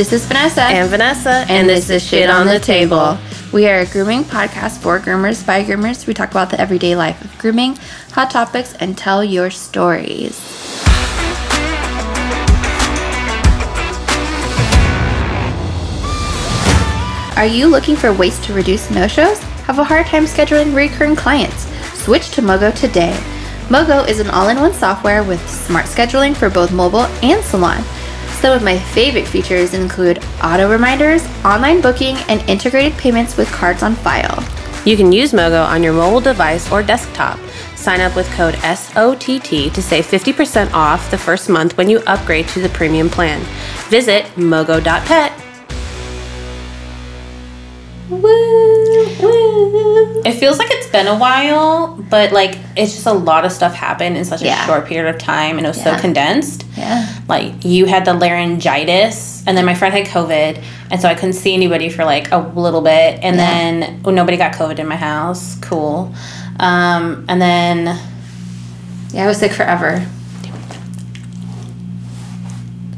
This is Vanessa. And Vanessa. And, this, is Shit on the Table. We are a grooming podcast for groomers by groomers. We talk about the everyday life of grooming, hot topics, and tell your stories. Are you looking for ways to reduce no shows? Have a hard time scheduling recurring clients? Switch to MoeGo today. MoeGo is an all in one software with smart scheduling for both mobile and salon. Some of my favorite features include auto reminders, online booking, and integrated payments with cards on file. You can use MoeGo on your mobile device or desktop. Sign up with code SOTT to save 50% off the first month when you upgrade to the premium plan. Visit moego.pet. It feels like it's been a while, but like it's just a lot of stuff happened in such a Yeah. short period of time and it was Yeah. so condensed. Yeah. Like you had the laryngitis and then my friend had COVID and so I couldn't see anybody for like a little bit and Yeah. then oh, nobody got COVID in my house. Cool. Um, and then Yeah, I was sick forever.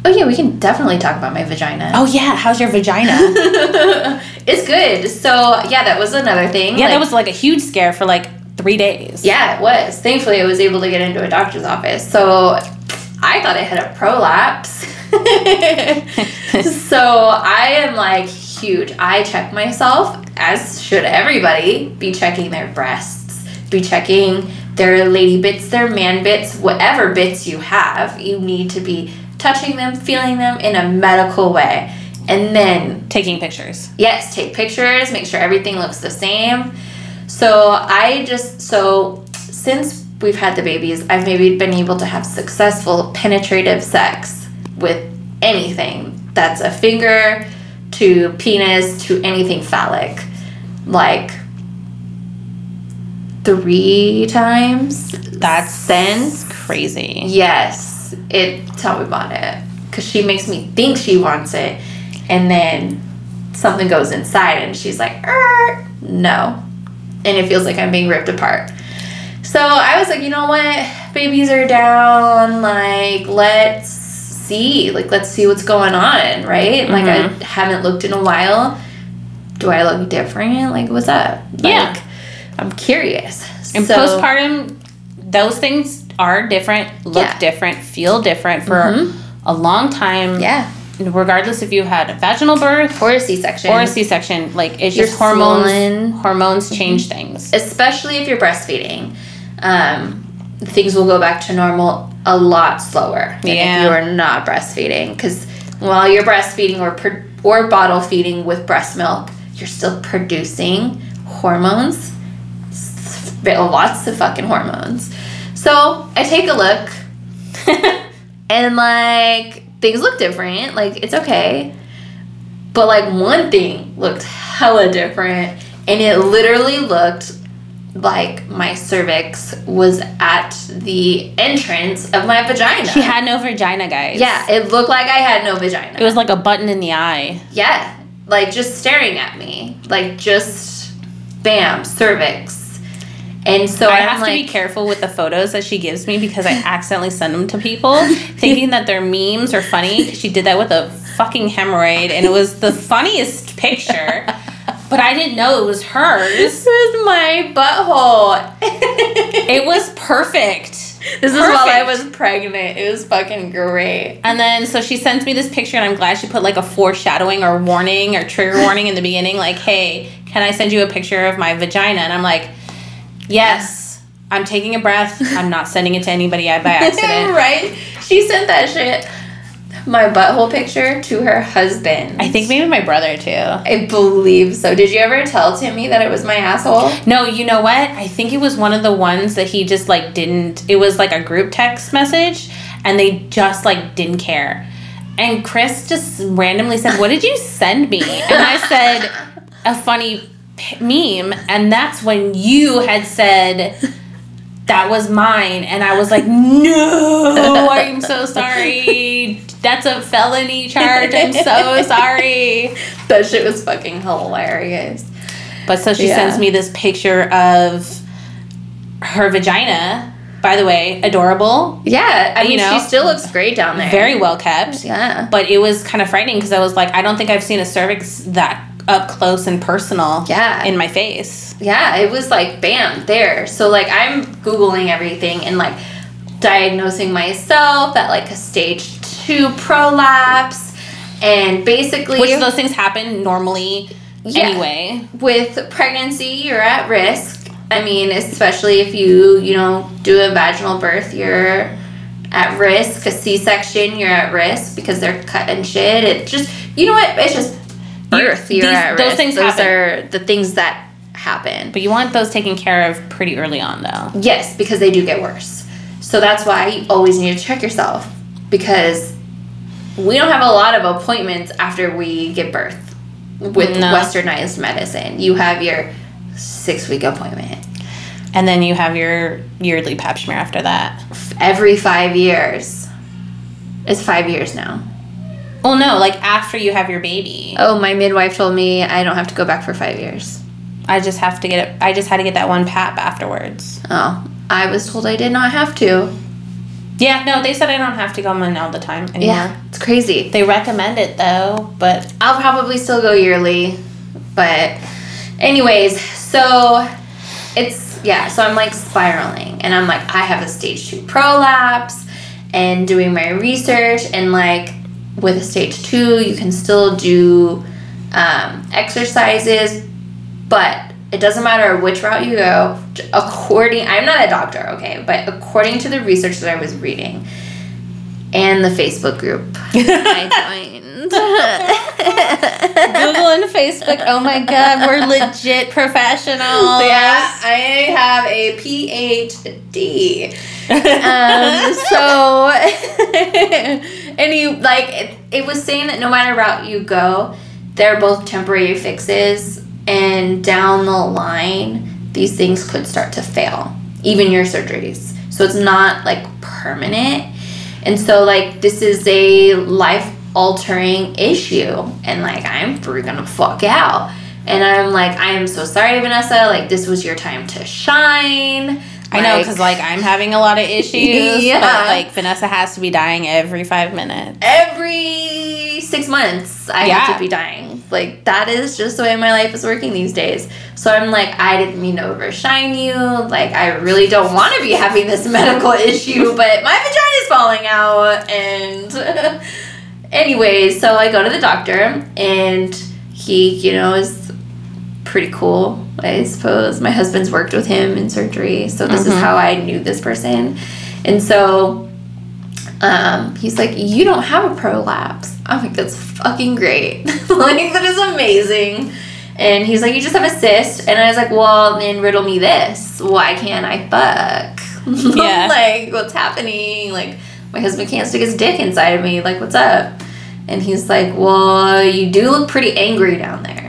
Oh yeah, we can definitely talk about my vagina. oh yeah, how's your vagina? it's good. So yeah, that was another thing. yeah, like- that was like a huge scare for like three days. Yeah, it was. Thankfully, I was able to get into a doctor's office. So I thought I had a prolapse. so I am like huge. I check myself, as should everybody, be checking their breasts, be checking their lady bits, their man bits, whatever bits you have. You need to be touching them, feeling them in a medical way. And then Taking pictures. yes, take pictures, make sure everything looks the same. So I just so since we've had the babies, I've maybe been able to have successful penetrative sex with anything that's a finger to penis to anything phallic. Like three times That's since crazy. Yes, it. Tell me about it, because she makes me think she wants it, and then something goes inside, and she's like, "Er, "No," and it feels like I'm being ripped apart. So I was like, you know what, babies are down. Like, let's see. Like, let's see what's going on, right? Like, I haven't looked in a while. Do I look different? Like, what's up? Like, Yeah. I'm curious. And So- postpartum, those things are different, look Yeah. different, feel different for Mhm. a long time. yeah, Regardless if you had a vaginal birth or a C-section, or a C section, like it's You're just hormones. swollen. Hormones change things. especially if you're breastfeeding, um, things will go back to normal a lot slower than Yeah. if you are not breastfeeding. Because while you're breastfeeding or pro- or bottle feeding with breast milk, you're still producing hormones, lots of fucking hormones. So I take a look, and like things look different. Like it's okay. But like one thing looked hella different and it literally looked like my cervix was at the entrance of my vagina. She had no vagina, guys. Yeah, it looked like I had no vagina. It was like a button in the eye. yeah, like just staring at me. Like just bam, cervix. And so I I'm have like, to be careful with the photos that she gives me because I accidentally send them to people thinking that they're memes or funny. She did that with a fucking hemorrhoid and it was the funniest picture. But I didn't know it was hers. This was my butthole. It was perfect. This is while I was pregnant. It was fucking great. And then so she sends me this picture, and I'm glad she put like a foreshadowing or warning or trigger warning in the beginning, like, "Hey, can I send you a picture of my vagina?" And I'm like, "Yes." I'm taking a breath. I'm not sending it to anybody by accident. right? She sent that shit, my butthole picture, to her husband. I think maybe my brother too. I believe so. Did you ever tell Timmy that it was my asshole? No, you know what? I think it was one of the ones that he just like didn't. It was like a group text message, and they just like didn't care. And Chris just randomly said, "What did you send me?" And I said, "A funny meme." And that's when you had said. That was mine, and I was like, "No, I'm so sorry. That's a felony charge. I'm so sorry." That shit was fucking hilarious. But so she Yeah. sends me this picture of her vagina by the way, adorable, Yeah, I You mean, know, she still looks great down there. very well kept. Yeah. But it was kind of frightening because I was like, I don't think I've seen a cervix that up close and personal Yeah. in my face. Yeah, it was like bam there. So like I'm googling everything and like diagnosing myself at like a stage two prolapse, and basically Which those things happen normally Yeah. anyway. with pregnancy you're at risk. I mean, especially if you you know do a vaginal birth, you're at risk. A C-section, you're at risk because they're cutting shit. It just you know what? It's just birth. You- You're these- at those risk. things those happen. are the things that happen. But you want those taken care of pretty early on though. Yes, because they do get worse. So that's why you always need to check yourself because we don't have a lot of appointments after we give birth with No. westernized medicine. You have your six week appointment And then you have your yearly pap smear after that. every five years. It's five years now. Well, no, like after you have your baby. Oh, my midwife told me I don't have to go back for five years. I just have to get it. I just had to get that one pap afterwards. Oh, I was told I did not have to. Yeah, no, they said I don't have to go in all the time anymore. Yeah, it's crazy. They recommend it though, but I'll probably still go yearly, but anyways, so it's yeah, so I'm like spiraling and I'm like I have a stage 2 prolapse and doing my research and like with stage 2 you can still do um, exercises but it doesn't matter which route you go. According I'm not a doctor, okay, but according to the research that I was reading and the Facebook group I joined. Google and Facebook. Oh my God, we're legit professionals. Yeah, I have a PhD. um, so, and you like it, it was saying that no matter route you go, they're both temporary fixes, and down the line, these things could start to fail, even your surgeries. So it's not like permanent, and so like this is a life altering issue, and like I'm freaking the fuck out. And I'm like, I am so sorry, Vanessa. Like, this was your time to shine. I know, because like I'm having a lot of issues, Yeah. but like Vanessa has to be dying every five minutes. every six months I have to be dying. Like that is just the way my life is working these days. So I'm like, I didn't mean to overshine you. Like I really don't want to be having this medical issue, but my vagina is falling out. And anyways, so I go to the doctor, and he, you know, is pretty cool. I suppose my husband's worked with him in surgery, so this is Mhm. how I knew this person. And so um, he's like, You don't have a prolapse. I'm like, That's fucking great. I like, that is amazing. And he's like, You just have a cyst. And I was like, Well, then riddle me this. Why can't I fuck? Yeah. like, what's happening? Like, my husband can't stick his dick inside of me. Like, what's up? And he's like, Well, you do look pretty angry down there.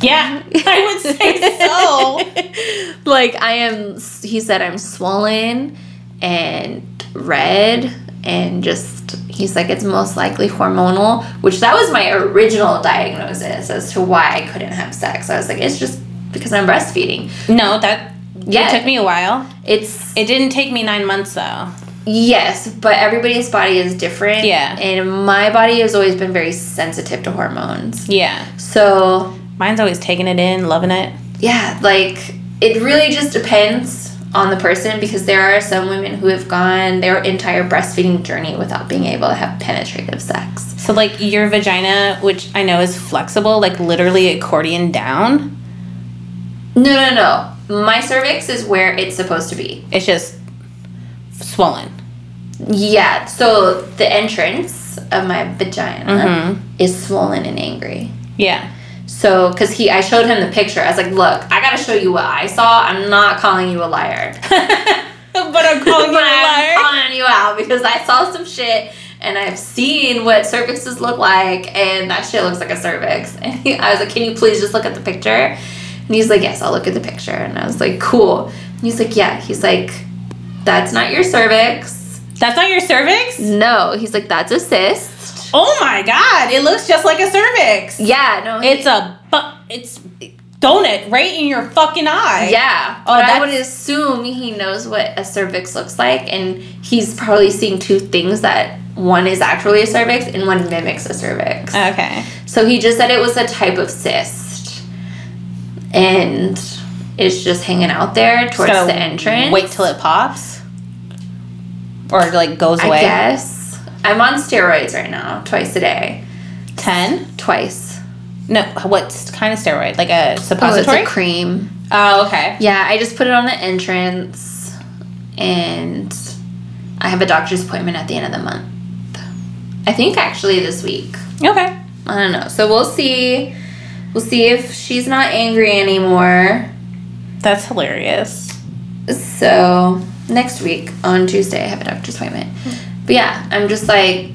Yeah, I would say so. like I am he said I'm swollen and red and just he's like it's most likely hormonal, which that was my original diagnosis as to why I couldn't have sex. I was like it's just because I'm breastfeeding. No, that Yeah. it took me a while. It's It didn't take me nine months though. yes, but everybody's body is different. Yeah. And my body has always been very sensitive to hormones. Yeah, So mine's always taking it in, loving it. yeah, like it really just depends on the person because there are some women who have gone their entire breastfeeding journey without being able to have penetrative sex. So like your vagina, which I know is flexible, like literally accordion down. No, no, no. My cervix is where it's supposed to be. It's just swollen. Yeah, so the entrance of my vagina Mhm. is swollen and angry. Yeah. So, because he, I showed him the picture. I was like, "Look, I gotta show you what I saw. I'm not calling you a liar." but I'm calling but I'm calling you out because I saw some shit and I've seen what cervixes look like, and that shit looks like a cervix. And he, I was like, "Can you please just look at the picture?" And he's like, "Yes, I'll look at the picture." And I was like, "Cool." And he's like, "Yeah." He's like, "That's not your cervix." That's not your cervix? No, he's like, "That's a cyst." Oh my god, it looks just like a cervix. Yeah, no, It's a but it's donut right in your fucking eye. Yeah. Oh, but I would assume he knows what a cervix looks like, and he's probably seeing two things that one is actually a cervix and one mimics a cervix. Okay. So he just said it was a type of cyst, and it's just hanging out there towards the entrance. Wait till it pops. Or like goes I away. guess I'm on steroids right now, twice a day, Ten? twice. No, what kind of steroid? Like a Oh, it's suppository? a cream. Oh, okay. Yeah, I just put it on the entrance, and I have a doctor's appointment at the end of the month. I think actually this week. Okay. I don't know. So we'll see. We'll see if she's not angry anymore. That's hilarious. So next week on Tuesday, I have a doctor's appointment. Hmm. But yeah, I'm just like,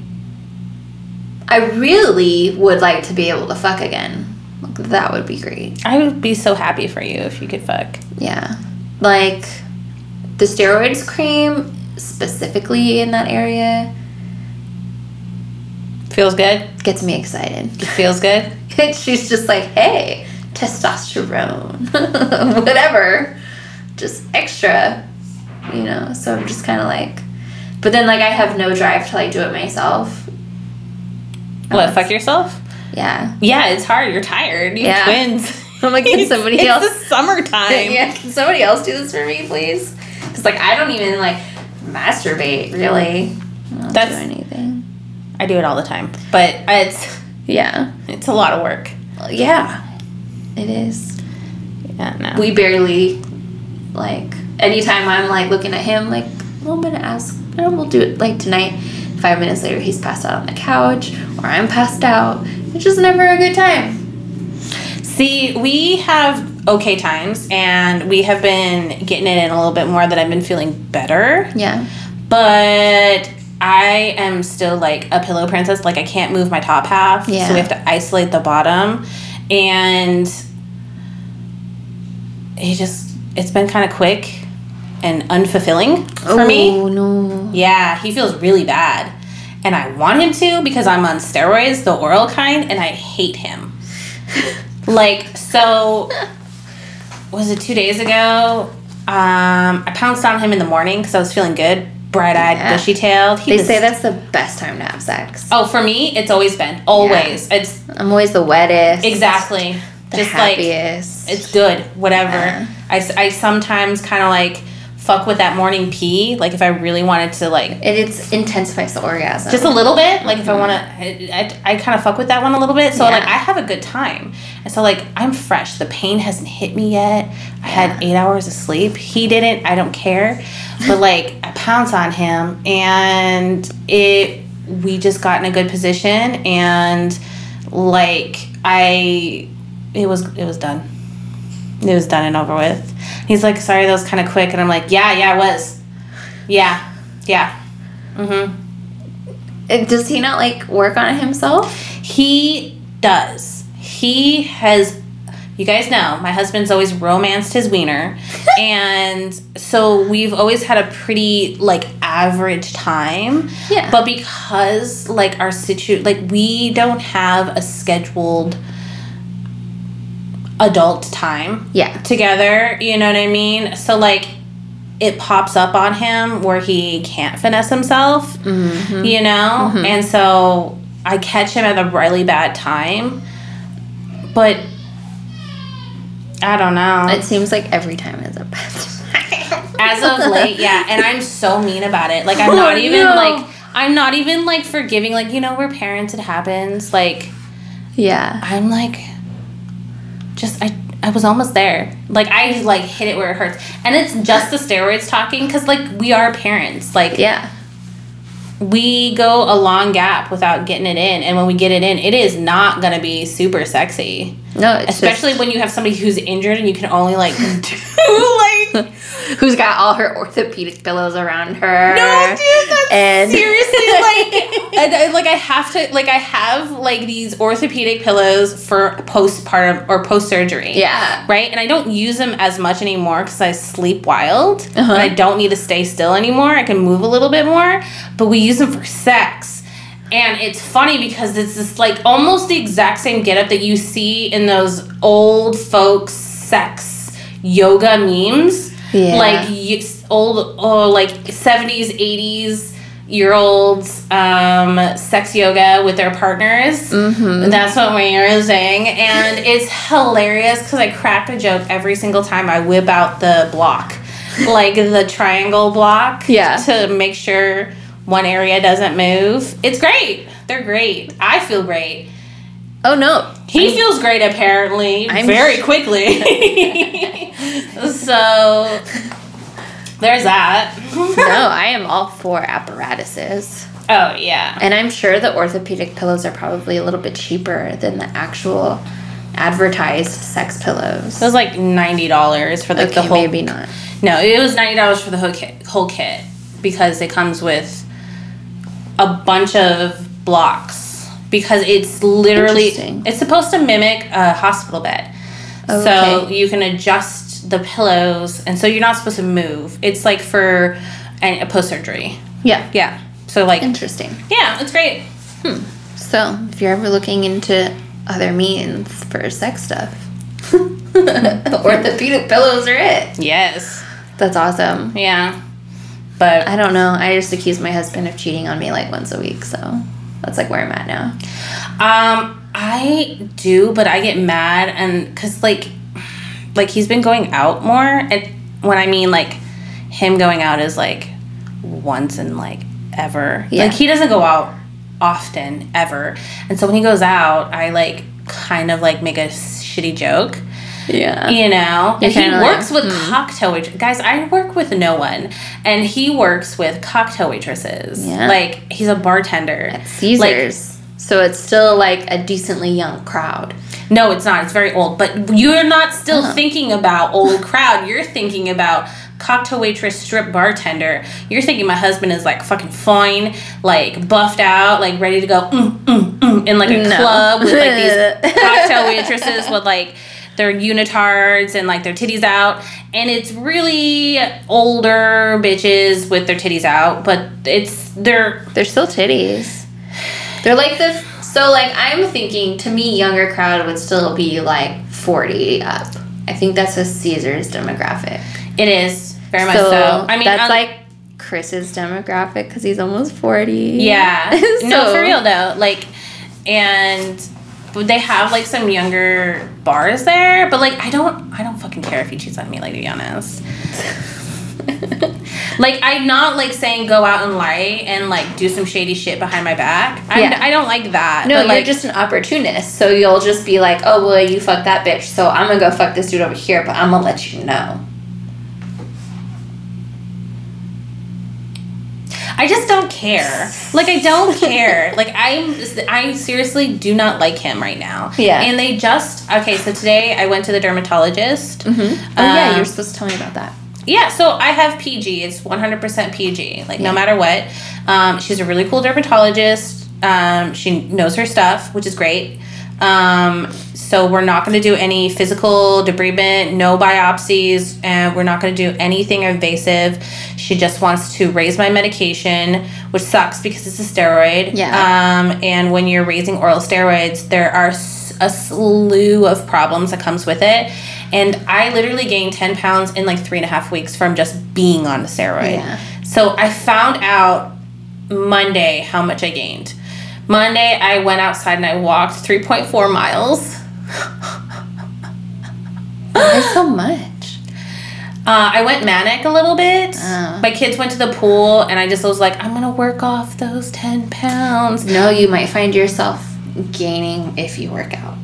I really would like to be able to fuck again. Like, that would be great. I would be so happy for you if you could fuck. Yeah. Like the steroids cream specifically in that area Feels good? gets me excited. Feels good? She's just like, hey, testosterone, whatever, just extra, you know. So I'm just kind of like, but then like I have no drive to like do it myself. What, fuck yourself? Yeah. Yeah, it's hard. You're tired. You have Yeah. twins. I'm like, can somebody it's else? the summertime. yeah, can somebody else do this for me, please? Because like I don't even like masturbate really. I don't That's- do anything. I do it all the time. But it's Yeah. it's a lot of work. Yeah. It is. Yeah, no. we barely like anytime I'm like looking at him like well, I'm gonna ask oh, we'll do it like tonight five minutes later he's passed out on the couch or I'm passed out it's just never a good time See, we have okay times and we have been getting it in a little bit more that I've been feeling better. yeah But I am still like a pillow princess. Like I can't move my top half. Yeah. So we have to isolate the bottom. And it just it's been kind of quick and unfulfilling for me. oh no Yeah, he feels really bad. And I want him to because I'm on steroids, the oral kind, and I hate him. like, so was it two days ago? Um, I pounced on him in the morning because I was feeling good, bright eyed, Yeah. bushy tailed. They was- say that's the best time to have sex Oh, for me, it's always been. Always. It's I'm always the wettest exactly. the just like happiest it's good, whatever. Yeah. I, I sometimes kind of like fuck with that morning pee. Like if I really wanted to like it it's intensifies the orgasm. Just a little bit? Like if i want to i, I, I kind of fuck with that one a little bit. So Yeah. like i have a good time. And so like i'm fresh. The pain hasn't hit me yet. I had eight hours of sleep. He didn't. I don't care. But like i pounce on him and it we just got in a good position and like i it was it was done it was done and over with he's like sorry that was kind of quick and i'm like yeah yeah it was yeah yeah mm-hmm And does he not like work on it himself He does. He has. You guys know my husband's always romanced his wiener, and so we've always had a pretty like average time. Yeah. But because like our situ like we don't have a scheduled adult time yeah together, you know what I mean? So like it pops up on him where he can't finesse himself, mm-hmm. you know? And so I catch him at a really bad time. But I don't know. it seems like every time is a bad time As of late, yeah, and I'm so mean about it. Like I'm Oh, not even no. like I'm not even like forgiving like you know we're parents it happens. Like yeah I'm like just I I was almost there. Like I like hit it where it hurts. And it's just the steroids talking cuz like we are parents. Like yeah we go a long gap without getting it in and when we get it in it is not going to be super sexy. no it's Especially just- when you have somebody who's injured and you can only like do like who's got all her orthopedic pillows around her. No, dude, that's and seriously like, I, like I have to, like I have like these orthopedic pillows for postpartum or post surgery. Yeah. Right, and I don't use them as much anymore because I sleep wild. Uh-huh. And I don't need to stay still anymore. I can move a little bit more, but we use them for sex. and it's funny because it's this like almost the exact same getup that you see in those old folks sex yoga memes. Yeah. Like old, oh, like 70s, 80s year olds um, sex yoga with their partners. Mm-hmm. That's what we are using. And it's hilarious because I crack a joke every single time I whip out the block, like the triangle block. Yeah. To make sure one area doesn't move. It's great. They're great. I feel great. Oh no. He I'm- feels great apparently I'm very quickly. so there's that. no, I am all for apparatuses. Oh yeah. And I'm sure the orthopedic pillows are probably a little bit cheaper than the actual advertised sex pillows. It was like ninety dollars for like okay, the whole. maybe not. No, it was ninety dollars for the whole kit, whole kit because it comes with a bunch of blocks because it's literally it's supposed to mimic a hospital bed. Oh, So okay. you can adjust the pillows, and so you're not supposed to move. It's like for a post surgery. Yeah. Yeah. So like, Interesting. yeah, it's great. So, if you're ever looking into other means for sex stuff, the orthopedic pillows are it. Yes. That's awesome. Yeah. But I don't know. I just accuse my husband of cheating on me like once a week, so that's like where I'm at now. Um, I do, but I get mad and cause like, like he's been going out more, and when I mean like, him going out is like once in like ever. Yeah. Like he doesn't go out often ever, and so when he goes out, I like kind of like make a shitty joke. Yeah. You know, and he like, works with hmm. cocktail waitress guys. I work with no one, and he works with cocktail waitresses. Yeah. Like he's a bartender At Caesars. so it's still like a decently young crowd. No, it's not. It's very old. But you're not still Oh. thinking about old crowd. You're thinking about cocktail waitress, strip bartender. You're thinking my husband is like fucking fine, like buffed out, like ready to go mm, mm, mm, in like a No. club with like these cocktail waitresses with like their unitards and like their titties out. And it's really older bitches with their titties out, but it's they're They're still titties. They're like the so like I'm thinking to me younger crowd would still be like 40 up. I think that's a Caesars demographic. it is very much so. I mean that's um, like Chris's demographic because he's almost 40. Yeah. no, So- for real though. Like, and they have like some younger bars there, but like I don't, I don't fucking care if he cheats on me. Like to be honest. like I'm not like saying go out and lie and like do some shady shit behind my back. I'm, Yeah. I don't like that. No, but, you're like, just an opportunist. So you'll just be like, oh, well, you fuck that bitch. So I'm going to go fuck this dude over here, but I'm going to let you know. I just don't care. Like I don't care. Like I'm I seriously do not like him right now. Yeah. And they just okay, so today I went to the dermatologist. Mm-hmm. Oh, yeah, Um, you're supposed to tell me about that. Yeah, so I have PG. It's 100% PG. Like, Yeah. no matter what. Um, she's a really cool dermatologist. Um, she knows her stuff, which is great. Um, so, we're not going to do any physical debridement, no biopsies, and we're not going to do anything invasive. She just wants to raise my medication, which sucks because it's a steroid. Yeah. Um, and when you're raising oral steroids, there are a slew of problems that comes with it. And I literally gained 10 pounds in like three and a half weeks from just being on the steroid. Yeah. So I found out Monday how much I gained. Monday, I went outside and I walked 3.4 miles. Why so much? Uh, I went manic a little bit. Oh. My kids went to the pool, and I just was like, I'm gonna work off those 10 pounds. No, you might find yourself gaining if you work out.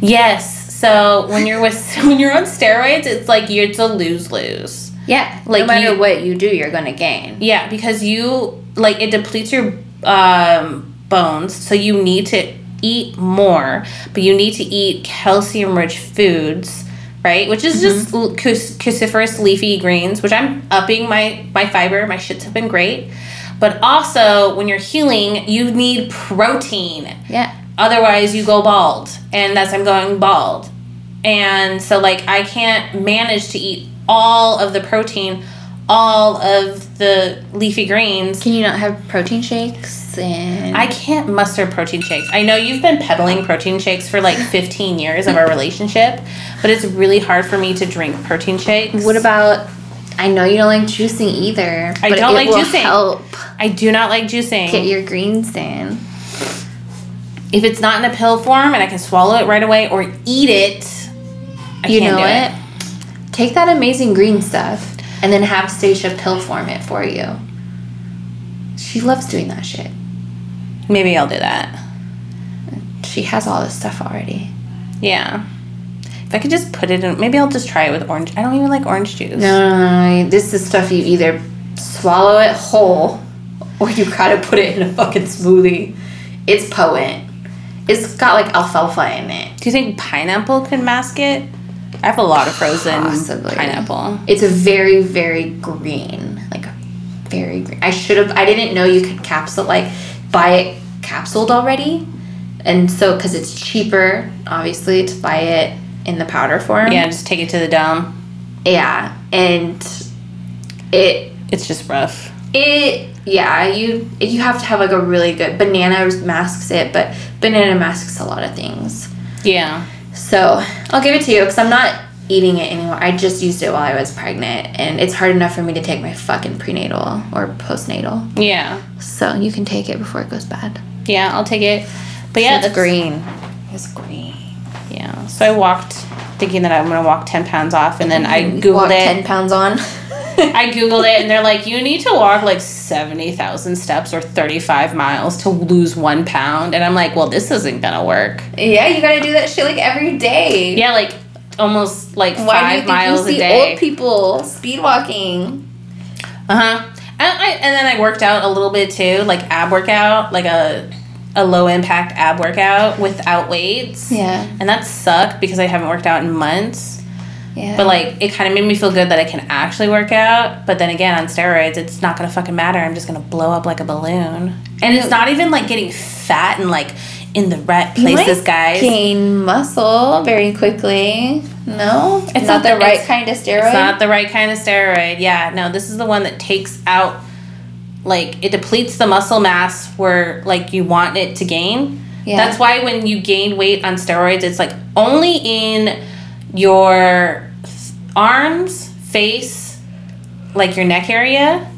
Yes. So when you're with when you're on steroids, it's like you're it's a lose lose. Yeah, Like no matter you- what you do, you're going to gain. Yeah, because you like it depletes your um, bones, so you need to eat more, but you need to eat calcium-rich foods, right? Which is just l- cruc- cruciferous leafy greens, which I'm upping my my fiber. My shits have been great, but also when you're healing, you need protein. Yeah. Otherwise, you go bald, and that's I'm going bald, and so like I can't manage to eat all of the protein, all of the leafy greens. Can you not have protein shakes and I can't muster protein shakes. I know you've been peddling protein shakes for like 15 years of our relationship, but it's really hard for me to drink protein shakes. What about? I know you don't like juicing either. I don't it like juicing. Help I do not like juicing. get your greens in. If it's not in a pill form and I can swallow it right away or eat it, I you know what? it. Take that amazing green stuff and then have Stacia pill form it for you. She loves doing that shit. Maybe I'll do that. She has all this stuff already. Yeah. If I could just put it in, maybe I'll just try it with orange. I don't even like orange juice. No, no, no, no. This is stuff you either swallow it whole or you gotta put it in a fucking smoothie. It's potent. It's got like alfalfa in it. Do you think pineapple could mask it? I have a lot of frozen Possibly. pineapple. It's a very, very green. Like very green. I should have I didn't know you could capsule like buy it capsuled already. And so because it's cheaper, obviously, to buy it in the powder form. Yeah, just take it to the dome. Yeah. And it It's just rough. It yeah, you you have to have like a really good banana masks it, but banana masks a lot of things. Yeah. So I'll give it to you because I'm not eating it anymore. I just used it while I was pregnant, and it's hard enough for me to take my fucking prenatal or postnatal. Yeah. So you can take it before it goes bad. Yeah, I'll take it. But yeah, it's that's green. It's green. Yeah. So I walked thinking that I'm gonna walk ten pounds off and then I Googled Walk it. ten pounds on. I googled it and they're like, you need to walk like seventy thousand steps or thirty five miles to lose one pound, and I'm like, well, this isn't gonna work. yeah, you gotta do that shit like every day. Yeah, like almost like Why do you five think miles you a see day. old people speed walking? Uh huh. And I and then I worked out a little bit too, like ab workout, like a a low impact ab workout without weights. Yeah. And that sucked because I haven't worked out in months. Yeah. But like it kind of made me feel good that I can actually work out. But then again, on steroids, it's not gonna fucking matter. I'm just gonna blow up like a balloon. And it's not even like getting fat and like in the right places, guys. Gain muscle very quickly. No, it's, not, not the the- right kind of steroid. It's not the right kind of steroid. Yeah, no, this is the one that takes out, like, it depletes the muscle mass where, like, you want it to gain. Yeah. That's why when you gain weight on steroids, it's like only in your arms, face, like your neck area,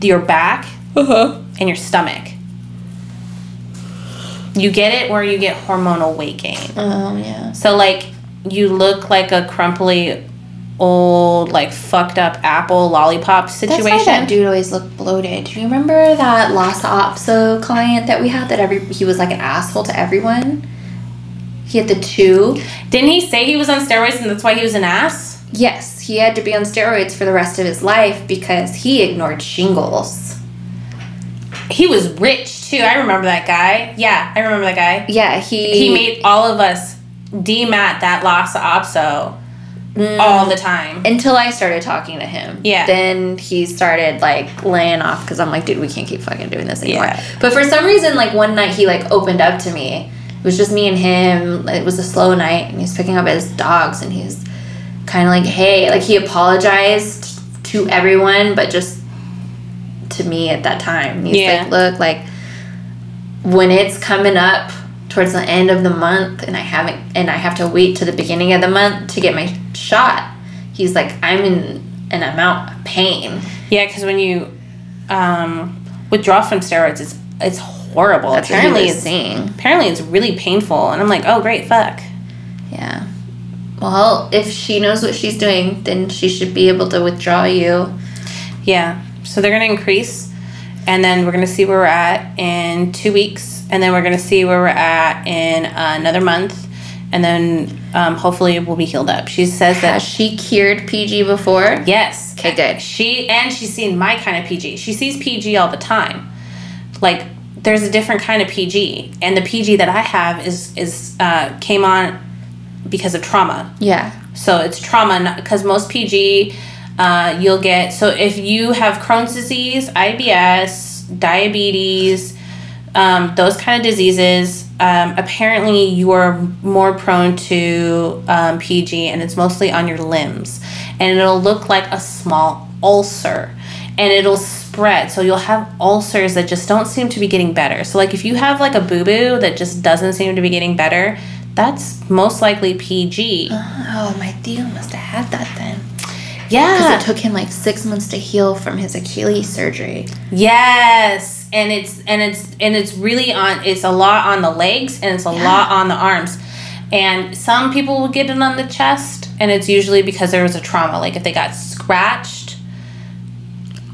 your back, uh-huh. and your stomach. You get it where you get hormonal weight gain. Oh yeah. So like you look like a crumply old like fucked up apple lollipop situation. That's why that dude always looked bloated. Do you remember that Lhasa Apso client that we had that every he was like an asshole to everyone? He had the two. Didn't he say he was on steroids and that's why he was an ass? Yes, he had to be on steroids for the rest of his life because he ignored shingles. He was rich too. I remember that guy. Yeah, I remember that guy. Yeah, he He made all of us demat that Lhasa Apso Mm. all the time. until I started talking to him. Yeah. Then he started like laying off because I'm like, dude, we can't keep fucking doing this anymore. Yeah. But for some reason, like one night he like opened up to me. It was just me and him. It was a slow night, and he's picking up his dogs, and he's kind of like, hey, like he apologized to everyone, but just to me at that time. He's Yeah. like, look, like when it's coming up towards the end of the month and I haven't and I have to wait to the beginning of the month to get my shot. He's like, I'm in an amount of pain. Yeah, because when you um, withdraw from steroids, it's it's horrible. That's apparently, it's saying. apparently it's really painful, and I'm like, oh great, fuck. Yeah. Well, if she knows what she's doing, then she should be able to withdraw you. Yeah. So they're gonna increase, and then we're gonna see where we're at in two weeks, and then we're gonna see where we're at in another month, and then um, hopefully we'll be healed up. She says Has that she cured PG before? yes. Okay, good. She and she's seen my kind of PG. She sees PG all the time. Like there's a different kind of PG, and the PG that I have is is uh, came on because of trauma. Yeah. So it's trauma because most PG, uh, you'll get. So if you have Crohn's disease, IBS, diabetes, um, those kind of diseases, um, apparently you are more prone to um, PG, and it's mostly on your limbs, and it'll look like a small ulcer. and it'll spread. So you'll have ulcers that just don't seem to be getting better. So like if you have like a boo boo that just doesn't seem to be getting better, that's most likely PG. Uh, oh, my Theo must have had that then. Yeah. Because it took him like six months to heal from his Achilles surgery. Yes, and it's and it's and it's really on. It's a lot on the legs and it's a lot on the arms, and some people will get it on the chest, and it's usually because there was a trauma, like if they got scratched,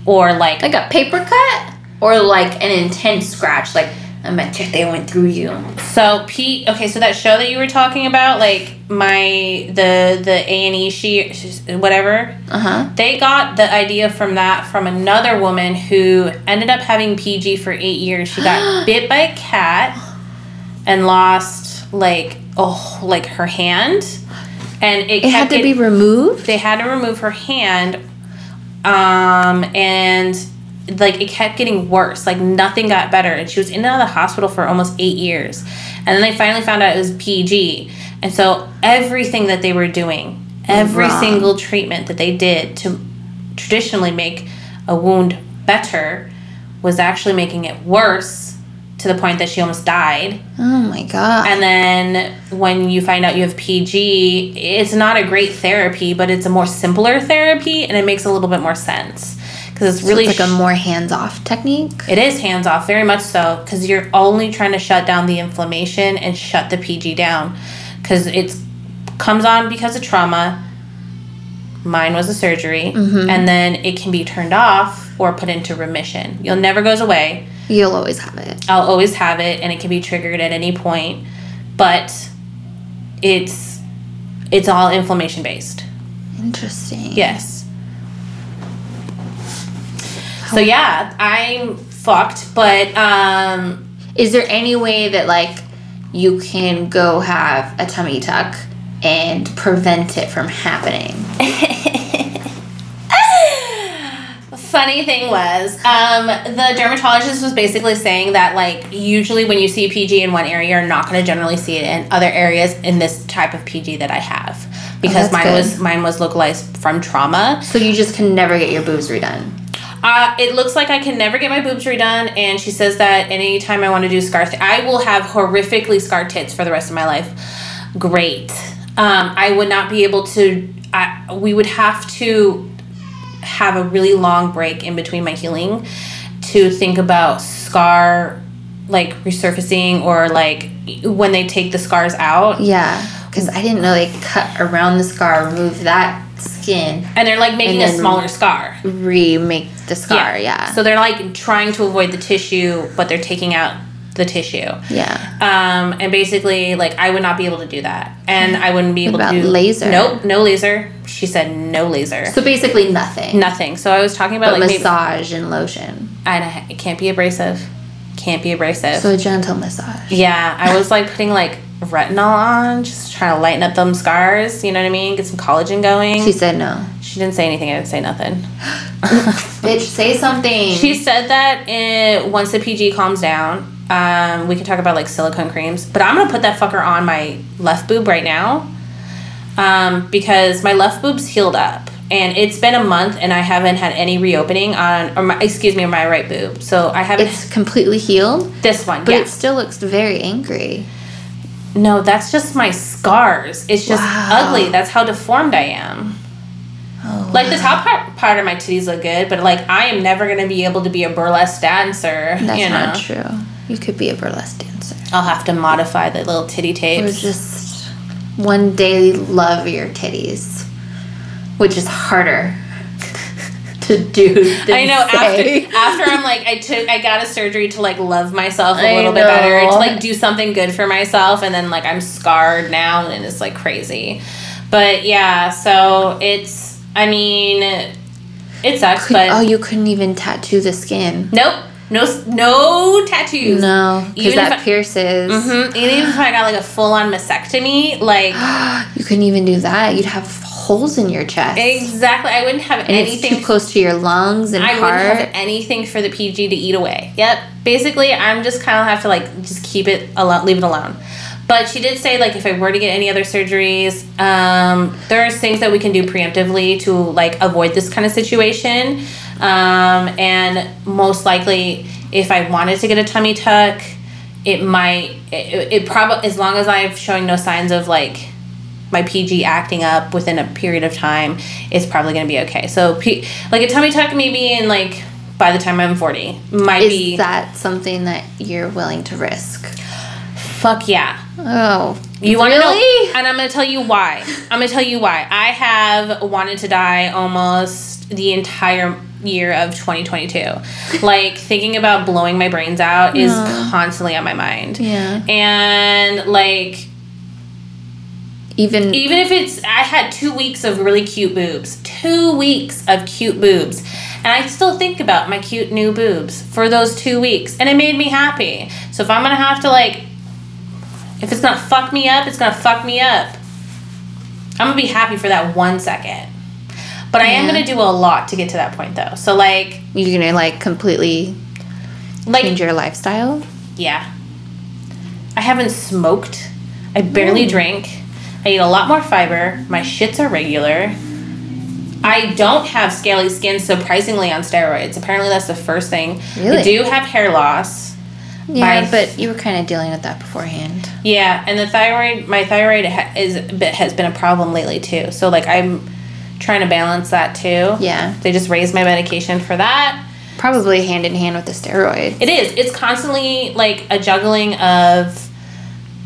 or like Like a paper cut? Or like an intense scratch, like a machete they went through you. so Pete. Okay, so that show that you were talking about, like my the the A and E she whatever. Uh huh. They got the idea from that from another woman who ended up having PG for eight years. She got bit by a cat and lost like oh like her hand, and it, It had to get- be removed? They had to remove her hand, um, and like it kept getting worse. Like nothing got better, and she was in and out of the hospital for almost eight years, and then they finally found out it was PG, and so everything that they were doing, every Wrong. single treatment that they did to traditionally make a wound better was actually making it worse to the point that she almost died. Oh my god. And then when you find out you have PG, it's not a great therapy, but it's a more simpler therapy and it makes a little bit more sense. Because it's So really it's like a more hands off technique. it is hands off, very much so, because you're only trying to shut down the inflammation and shut the PG down. Because it comes on because of trauma. Mine was a surgery, mm-hmm. and then it can be turned off or put into remission. You'll never goes away. You'll always have it. I'll always have it and it can be triggered at any point, but it's it's all inflammation based. Interesting. Yes. So yeah, I'm fucked, but um Is there any way that like you can go have a tummy tuck and prevent it from happening? funny thing was um the dermatologist was basically saying that like usually when you see PG in one area you're not going to generally see it in other areas in this type of PG that I have because that's mine good. was mine was localized from trauma. So you just can never get your boobs redone. Uh, it looks like I can never get my boobs redone, and she says that anytime I want to do scar, th- I will have horrifically scarred tits for the rest of my life. Great. Um, I would not be able to. I, we would have to have a really long break in between my healing to think about scar like resurfacing or like when they take the scars out Yeah. Because I didn't know they cut around the scar, remove that skin, and they're like making a smaller scar remake the scar. Yeah. So they're like trying to avoid the tissue, but they're taking out the tissue. yeah. Um, and basically, like I would not be able to do that, and I wouldn't be able to do laser? Nope, no laser. She said no laser, So basically nothing. nothing. So I was talking about but like maybe, massage and lotion. and it can't be abrasive, can't be abrasive. So a gentle massage. yeah, I was like putting like retinol on, just trying to lighten up them scars. You know what I mean? Get some collagen going. She said no. she didn't say anything. I didn't say nothing. Bitch, say something. She said that uh once the PG calms down, um, we can talk about like silicone creams. But I'm gonna put that fucker on my left boob right now, um, because my left boob's healed up, and it's been a month, and I haven't had any reopening on, or my, excuse me, my right boob. So I haven't. it's completely healed, this one, but yeah. it still looks very angry. No, that's just my scars. It's just Wow. ugly. That's how deformed I am. Oh, Like the top part, part of my titties look good, but like I am never gonna be able to be a burlesque dancer. that's you know? not true. You could be a burlesque dancer. I'll have to modify the little titty Or tapes. just one day love your titties, which is harder to do. I know say. after after I'm like I took I got a surgery to like love myself a I little bit better to like do something good for myself and then like I'm scarred now and it's like crazy. But yeah, so it's I mean it sucks Could- but oh, you couldn't even tattoo the skin. nope. No no tattoos. No, because that I- pierces. Mhm. Even if I got like a full on mastectomy, like You couldn't even do that. You'd have holes in your chest. exactly, I wouldn't have and anything too close to your lungs and I wouldn't have anything for the PG to eat away. Yep. Basically, I'm just kind of have to like just keep it alone, leave it alone. But she did say like if I were to get any other surgeries, um, there's things that we can do preemptively to like avoid this kind of situation. Um, and most likely, if I wanted to get a tummy tuck, it might it, it probably as long as I'm showing no signs of like my PG acting up within a period of time, it's probably going to be okay. So, P- like a tummy tuck, maybe in like by the time I'm 40, might Is be that something that you're willing to risk? fuck yeah. Oh, You want to really? know? And I'm going to tell you why. I'm going to tell you why. I have wanted to die almost the entire year of 2022. like thinking about blowing my brains out is uh-huh. constantly on my mind. Yeah. And like Even even if it's I had two weeks of really cute boobs, two weeks of cute boobs, and I still think about my cute new boobs for those two weeks, and it made me happy. So if I'm gonna have to like, if it's gonna fuck me up, it's gonna fuck me up. I'm gonna be happy for that one second, but I am gonna do a lot to get to that point though. So like, you're gonna like completely like change your lifestyle. Yeah. I haven't smoked. I barely drink. I eat a lot more fiber. My shits are regular. I don't have scaly skin, surprisingly, on steroids. Apparently, that's the first thing. Really? I do have hair loss. Yeah, My- but you were kind of dealing with that beforehand. Yeah, and the thyroid, my thyroid ha- is has been a problem lately too. So like I'm trying to balance that too. Yeah, They just raised my medication for that. probably hand in hand with the steroid. It is. It's constantly like a juggling of,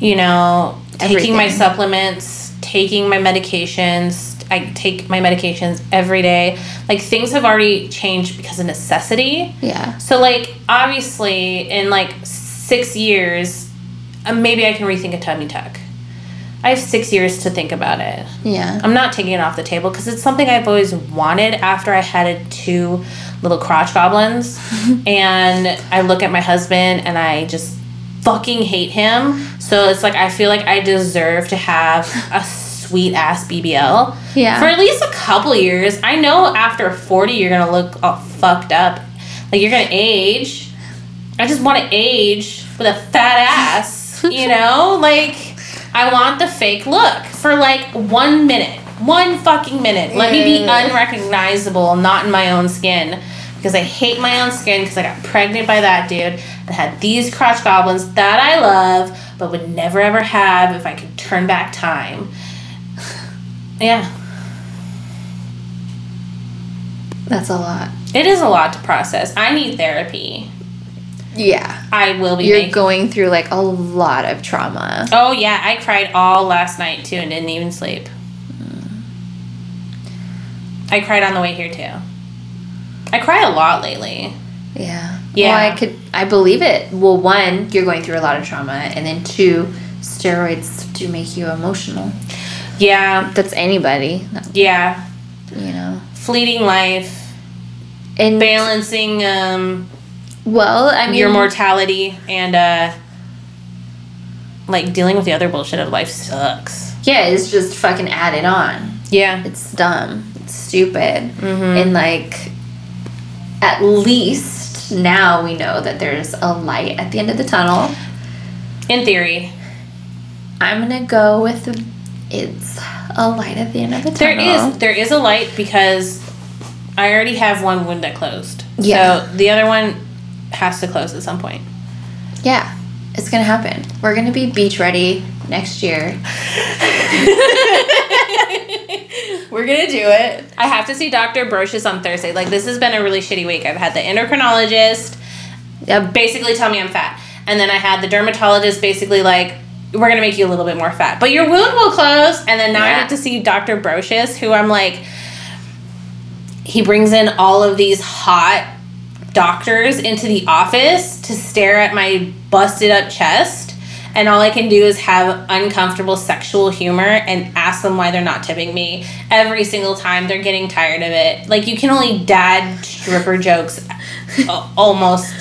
you know, taking my supplements, taking my medications. I take my medications every day. Like things have already changed because of necessity. Yeah, So like obviously in like six years, uh, maybe I can rethink a tummy tuck. I have six years to think about it. yeah, I'm not taking it off the table because it's something I've always wanted after I had two little crotch goblins. and I look at my husband and I just fucking hate him. So it's like I feel like I deserve to have a sweet ass BBL. Yeah. For at least a couple years. I know after 40 you're going to look all fucked up. Like you're going to age. I just want to age with a fat ass, you know? Like I want the fake look for like one minute. One fucking minute. Let me be unrecognizable, not in my own skin. Because I hate my own skin because I got pregnant by that dude and had these crotch goblins that I love but would never ever have if I could turn back time. Yeah. that's a lot. It is a lot to process. I need therapy. Yeah, I will be you're making going through like a lot of trauma. Oh yeah, I cried all last night too and didn't even sleep. Hmm. I cried on the way here too. I cry a lot lately. Yeah. Yeah. Well, I could. I believe it. Well, one, you're going through a lot of trauma, and then two, steroids do make you emotional. Yeah, That's anybody, yeah. you know. Fleeting life, And balancing um well, I mean, your mortality and uh like dealing with the other bullshit of life sucks. yeah, it's just fucking added on. Yeah. It's dumb. It's stupid. Mm-hmm. And like, at least now we know that there's a light at the end of the tunnel. In theory. I'm gonna go with it's a light at the end of the tunnel. is there is a light because I already have one that closed. Yeah. So the other one has to close at some point. Yeah, it's gonna happen. We're gonna be beach ready next year. We're gonna do it. I have to see Dr. Brocious on Thursday. Like this has been a really shitty week. I've had the endocrinologist Yep. basically tell me I'm fat. And then I had the dermatologist basically like, we're gonna make you a little bit more fat. But your wound will close. And then now I Yeah. get to see Dr. Brocious, who I'm like he brings in all of these hot doctors into the office to stare at my busted up chest. And all I can do is have uncomfortable sexual humor and ask them why they're not tipping me every single time they're getting tired of it. Like, you can only dad stripper jokes almost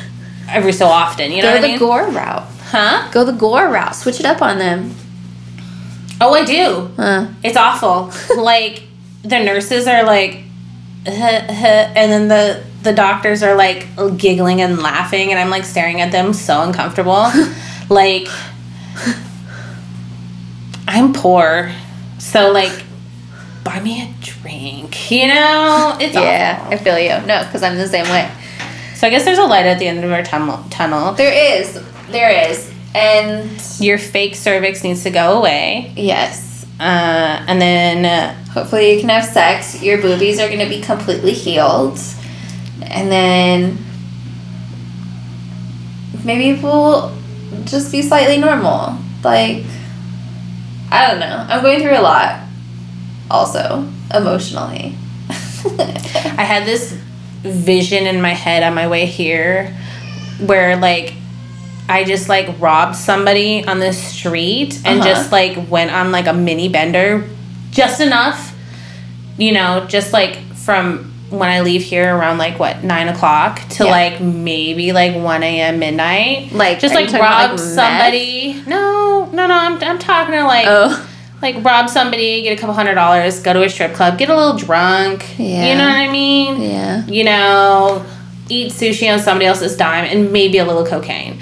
every so often. You know Go what I the mean? gore route. huh? Go the gore route. Switch it up on them. Oh, I do. Huh. It's awful. like the nurses are like, "Uh, uh," and then the the doctors are like giggling and laughing, and I'm like staring at them, so uncomfortable. like, I'm poor, so like, buy me a drink. You know, it's Yeah, awful. I feel you. No, because I'm the same way. So I guess there's a light at the end of our tunnel. Tunnel. There is, there is, and Your fake cervix needs to go away, yes, uh, and then uh, hopefully you can have sex. Your boobies are gonna be completely healed, and then maybe we'll just be slightly normal. Like, I don't know. I'm going through a lot, also emotionally. I had this vision in my head on my way here where like I just like robbed somebody on the street and Uh-huh. just like went on like a mini bender just enough, you know, just like from when I leave here around like what nine o'clock to Yeah. like maybe like one a.m. midnight. Like, just like about, rob like, meth? somebody. No, no, no. I'm I'm talking to like oh, like rob somebody, get a couple hundred dollars, go to a strip club, get a little drunk. Yeah. You know what I mean? yeah. You know, eat sushi on somebody else's dime and maybe a little cocaine.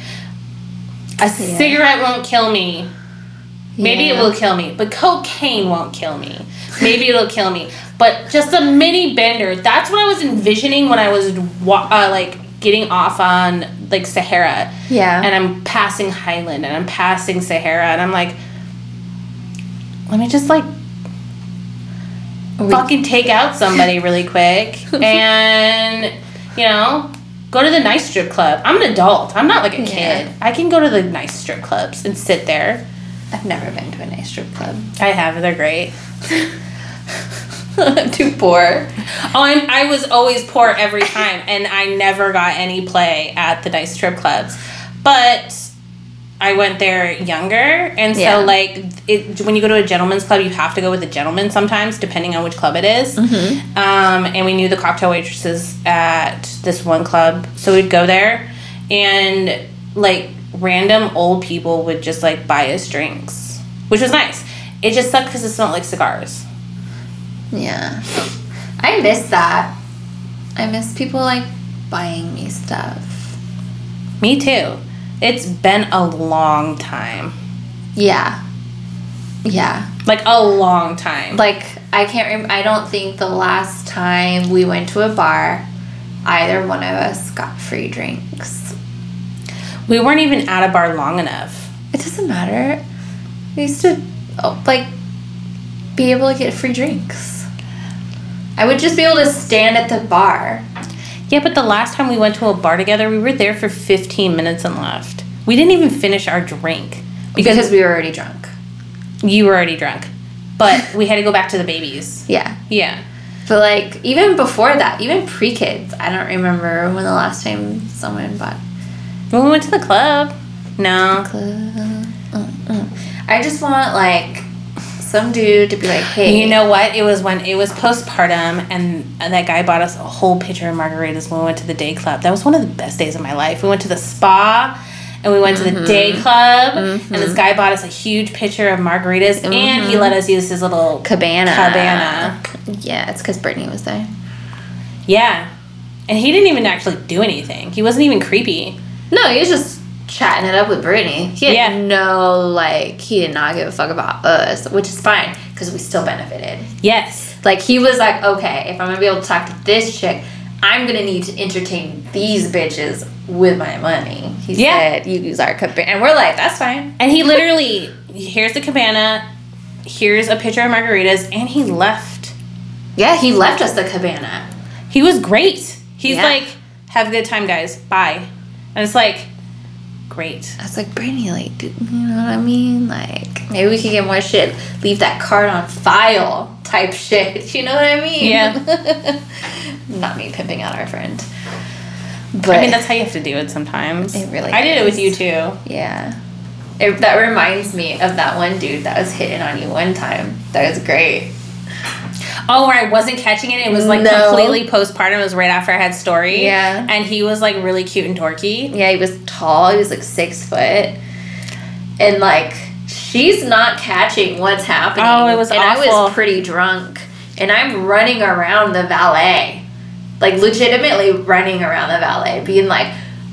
A cigarette won't kill me. Maybe it will kill me, but cocaine won't kill me. Maybe it'll kill me. But just a mini bender. That's what I was envisioning when I was uh, like getting off on like Sahara Yeah. and I'm passing Highland and I'm passing Sahara and I'm like, let me just like We- fucking take out somebody really quick and you know go to the nice strip club. I'm an adult. I'm not like a Yeah. kid. I can go to the nice strip clubs and sit there. I've never been to a nice strip club. I have. They're great. I'm too poor. Oh, I'm, I was always poor every time, and I never got any play at the nice strip clubs. But I went there younger, and so Yeah. like it, when you go to a gentleman's club, you have to go with a gentleman sometimes, depending on which club it is. Mm-hmm. Um, and we knew the cocktail waitresses at this one club, so we'd go there, and like random old people would just like buy us drinks, which was nice. It just sucked because it smelled like cigars. Yeah. I miss that. I miss people like buying me stuff. Me too. It's been a long time. Yeah. Yeah. Like a long time. Like I can't rem- I don't think the last time we went to a bar either one of us got free drinks. We weren't even at a bar long enough. It doesn't matter. We used to oh, like be able to get free drinks. I would just be able to stand at the bar. Yeah, but the last time we went to a bar together, we were there for 15 minutes and left. We didn't even finish our drink because, Because we were already drunk. you were already drunk. But we had to go back to the babies. Yeah. Yeah. But like even before that, even pre kids, I don't remember when the last time someone bought When we went to the club. No. club. I just want like some dude to be like, hey, You know what? It was when it was postpartum, and, and that guy bought us a whole pitcher of margaritas when we went to the day club. That was one of the best days of my life. We went to the spa, and we went to the mm-hmm. day club, and this mm-hmm. guy bought us a huge pitcher of margaritas, and he let mm-hmm. us use his little cabana. cabana. Yeah, it's because Brittany was there. Yeah, and he didn't even actually do anything. He wasn't even creepy. No, he was just chatting it up with Brittany. He had Yeah. no like he did not give a fuck about us, which is fine because we still benefited. Yes. Like he was like, okay, if I'm gonna be able to talk to this chick, I'm gonna need to entertain these bitches with my money. He Yeah. said, "You use our cabana," and we're like, "That's fine." And he literally, here's the cabana, here's a pitcher of margaritas, and he left. Yeah, he left us the cabana. He was great. He's Yeah. like, have a good time, guys. Bye. And it's like, great. I was like, Brittany, like, dude, you know what I mean? Like, maybe we could get more shit. Leave that card on file type shit. You know what I mean? Yeah. Not me pimping out our friend. But I mean, that's how you have to do it sometimes. It really I did it with you too. yeah. It, that reminds me of that one dude that was hitting on you one time. That was great. Oh, where I wasn't catching it. It was like No. completely postpartum. It was right after I had story. Yeah. And he was like really cute and dorky. Yeah, he was tall. He was like six foot, and like she's not catching what's happening. Oh, it was and I was pretty drunk, and I'm running around the valet, like legitimately running around the valet, being like,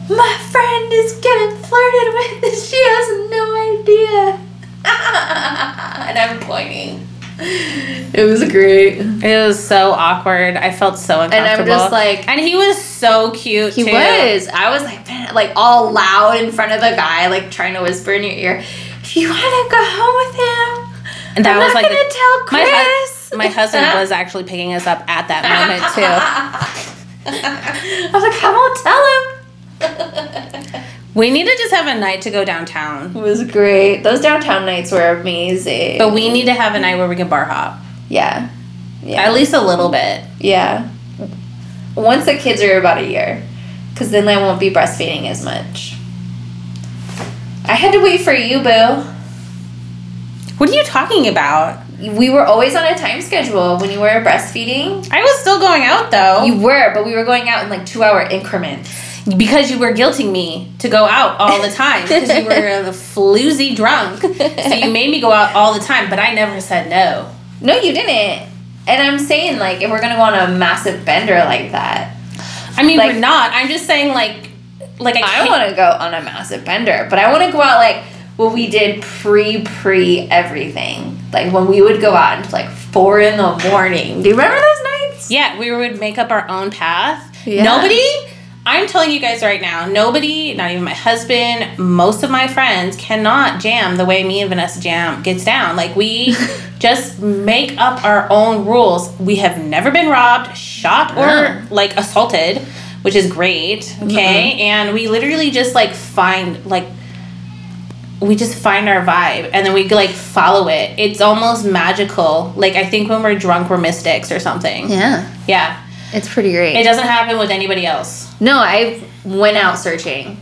"My friend is getting flirted with, and she has no idea." and I'm pointing. It was great. It was so awkward. I felt so uncomfortable. And I'm just like- and he was so cute. He too. was. I was like, man, like all loud in front of the guy, like trying to whisper in your ear. If you want to go home with him, And that I'm was like the- tell my Chris. hu- my husband was actually picking us up at that moment too. I was like, I won't tell him. We need to just have a night to go downtown, It was great. Those downtown nights were amazing. but we need to have a night where we can bar hop yeah, yeah, at least a little bit. yeah. Once the kids are about a year, because then I won't be breastfeeding as much. I had to wait for you, boo. What are you talking about? We were always on a time schedule when you were breastfeeding. I was still going out though. You were, but we were going out in like two hour increments. Because you were guilting me to go out all the time because you were the floozy drunk. So you made me go out all the time, but I never said no. No, you didn't. And I'm saying, like, if we're gonna go on a massive bender like that, I mean, Like- we're not. I'm just saying, like, like I, I want to go on a massive bender, but I want to go out like what we did pre pre everything. Like when we would go out until like four in the morning. Do you remember those nights? Yeah, we would make up our own path. Yeah. Nobody, I'm telling you guys right now, nobody, not even my husband, most of my friends cannot jam the way me and Vanessa jam gets down. Like we just make up our own rules. We have never been robbed, shot, or Yeah. like assaulted, which is great. Okay. And we literally just like find like we just find our vibe and then we like follow it. It's almost magical. Like I think when we're drunk we're mystics or something. Yeah, Yeah. It's pretty great. It doesn't happen with anybody else. no, I went out searching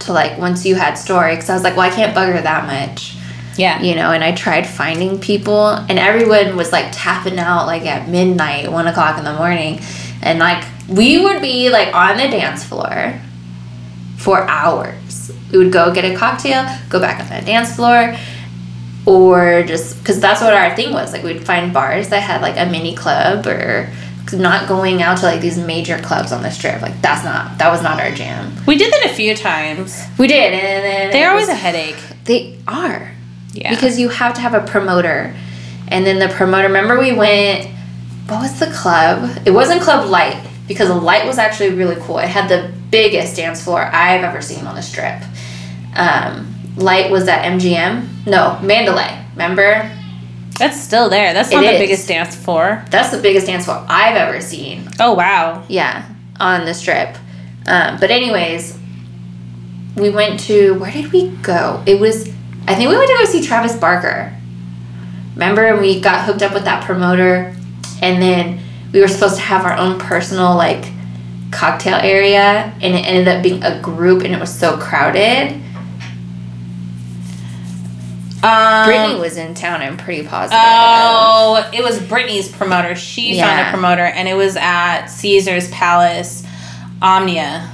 to like once you had story because I was like, well, I can't bug her that much. Yeah. you know, and I tried finding people, and everyone was like tapping out like at midnight, one o'clock in the morning, and like we would be like on the dance floor for hours. We would go get a cocktail, go back on the dance floor, or just because that's what our thing was. Like we'd find bars that had like a mini club or not going out to like these major clubs on the strip. Like that's not that was not our jam. We did that a few times. We did, and then They're always was- a headache. they are Yeah. because you have to have a promoter and then the promoter remember we went what was the club it wasn't club light because light was actually really cool it had the biggest dance floor i've ever seen on the strip um, light was at mgm no mandalay remember that's still there. That's not It the is. biggest dance floor. that's the biggest dance floor i've ever seen Oh wow. yeah on the strip um, but anyways we went to where did we go it was i think we went to go see travis barker remember and we got hooked up with that promoter and then we were supposed to have our own personal like cocktail area and it ended up being a group and it was so crowded Um, brittany was in town i'm pretty positive Oh, it was Brittany's promoter. She found a promoter, and it was at Caesar's Palace, Omnia.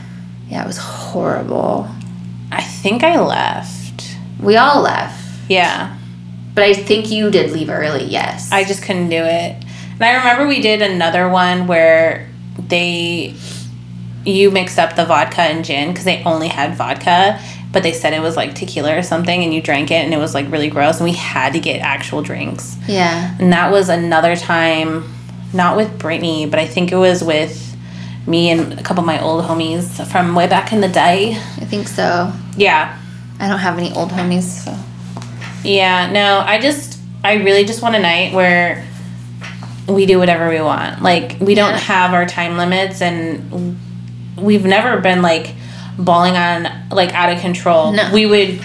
yeah it was horrible I think I left. we all left Yeah, but i think you did leave early yes I just couldn't do it. And I remember we did another one where they, you mixed up the vodka and gin because they only had vodka, but they said it was like tequila or something, and you drank it, and it was like really gross, and we had to get actual drinks. yeah And that was another time, not with Brittany, but I think it was with me and a couple of my old homies from way back in the day. i think so Yeah. I don't have any old homies, so Yeah, no, I just, I really just want a night where we do whatever we want. Like, we don't have our time limits, and we've never been like balling on, like, out of control. No. We would,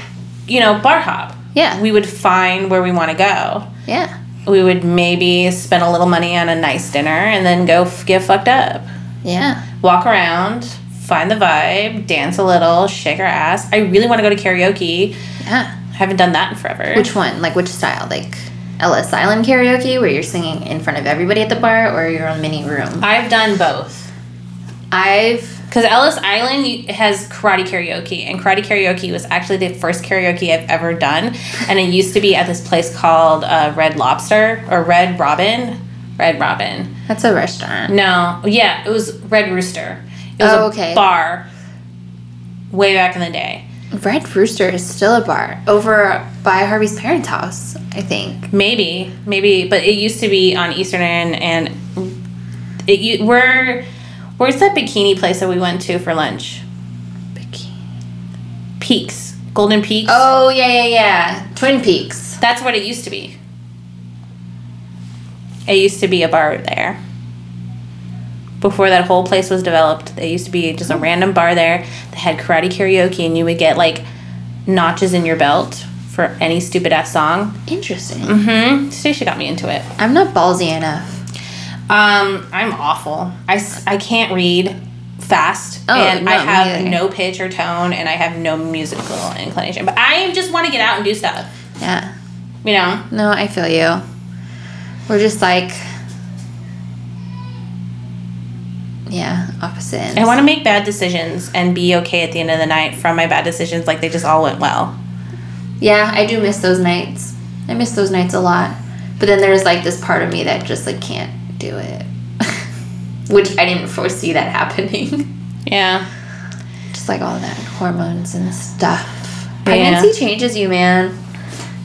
you know, bar hop. yeah, We would find where we want to go. yeah, We would maybe spend a little money on a nice dinner and then go f- get fucked up. yeah. walk around, find the vibe, dance a little, shake our ass. I really want to go to karaoke. Yeah. I haven't done that in forever. Which one? Like which style? Like Ellis Island karaoke, where you're singing in front of everybody at the bar, or your own mini room? I've done both. I've Because Ellis Island has karate karaoke, and karate karaoke was actually the first karaoke I've ever done. And it used to be at this place called uh, Red Lobster or Red Robin. Red Robin. that's a restaurant. No, yeah, it was Red Rooster. It was Oh, a okay. bar way back in the day. Red Rooster is still a bar over by Harvey's parents' house, I think. Maybe, maybe, but it used to be on Eastern End and it you where where's that bikini place that we went to for lunch? Bikini. Peaks, Golden Peaks. Oh yeah, yeah, yeah. Twin Peaks. That's what it used to be. It used to be a bar there. Before that whole place was developed, there used to be just a random bar there that had karate karaoke, and you would get like notches in your belt for any stupid ass song. Interesting. Mm-hmm. Stacia got me into it. I'm not ballsy enough. Um, I'm awful. I, I can't read fast, Oh, and I no, me have no pitch or tone, and I have no musical inclination. But I just want to get out and do stuff. Yeah. You know. No, I feel you. We're just like, yeah, opposite. Ends. I want to make bad decisions and be okay at the end of the night from my bad decisions, like they just all went well. Yeah, I do miss those nights. I miss those nights a lot. But then there's like this part of me that just like can't do it. Which I didn't foresee that happening. Yeah. just like all that hormones and stuff. Yeah. Pregnancy changes you, man.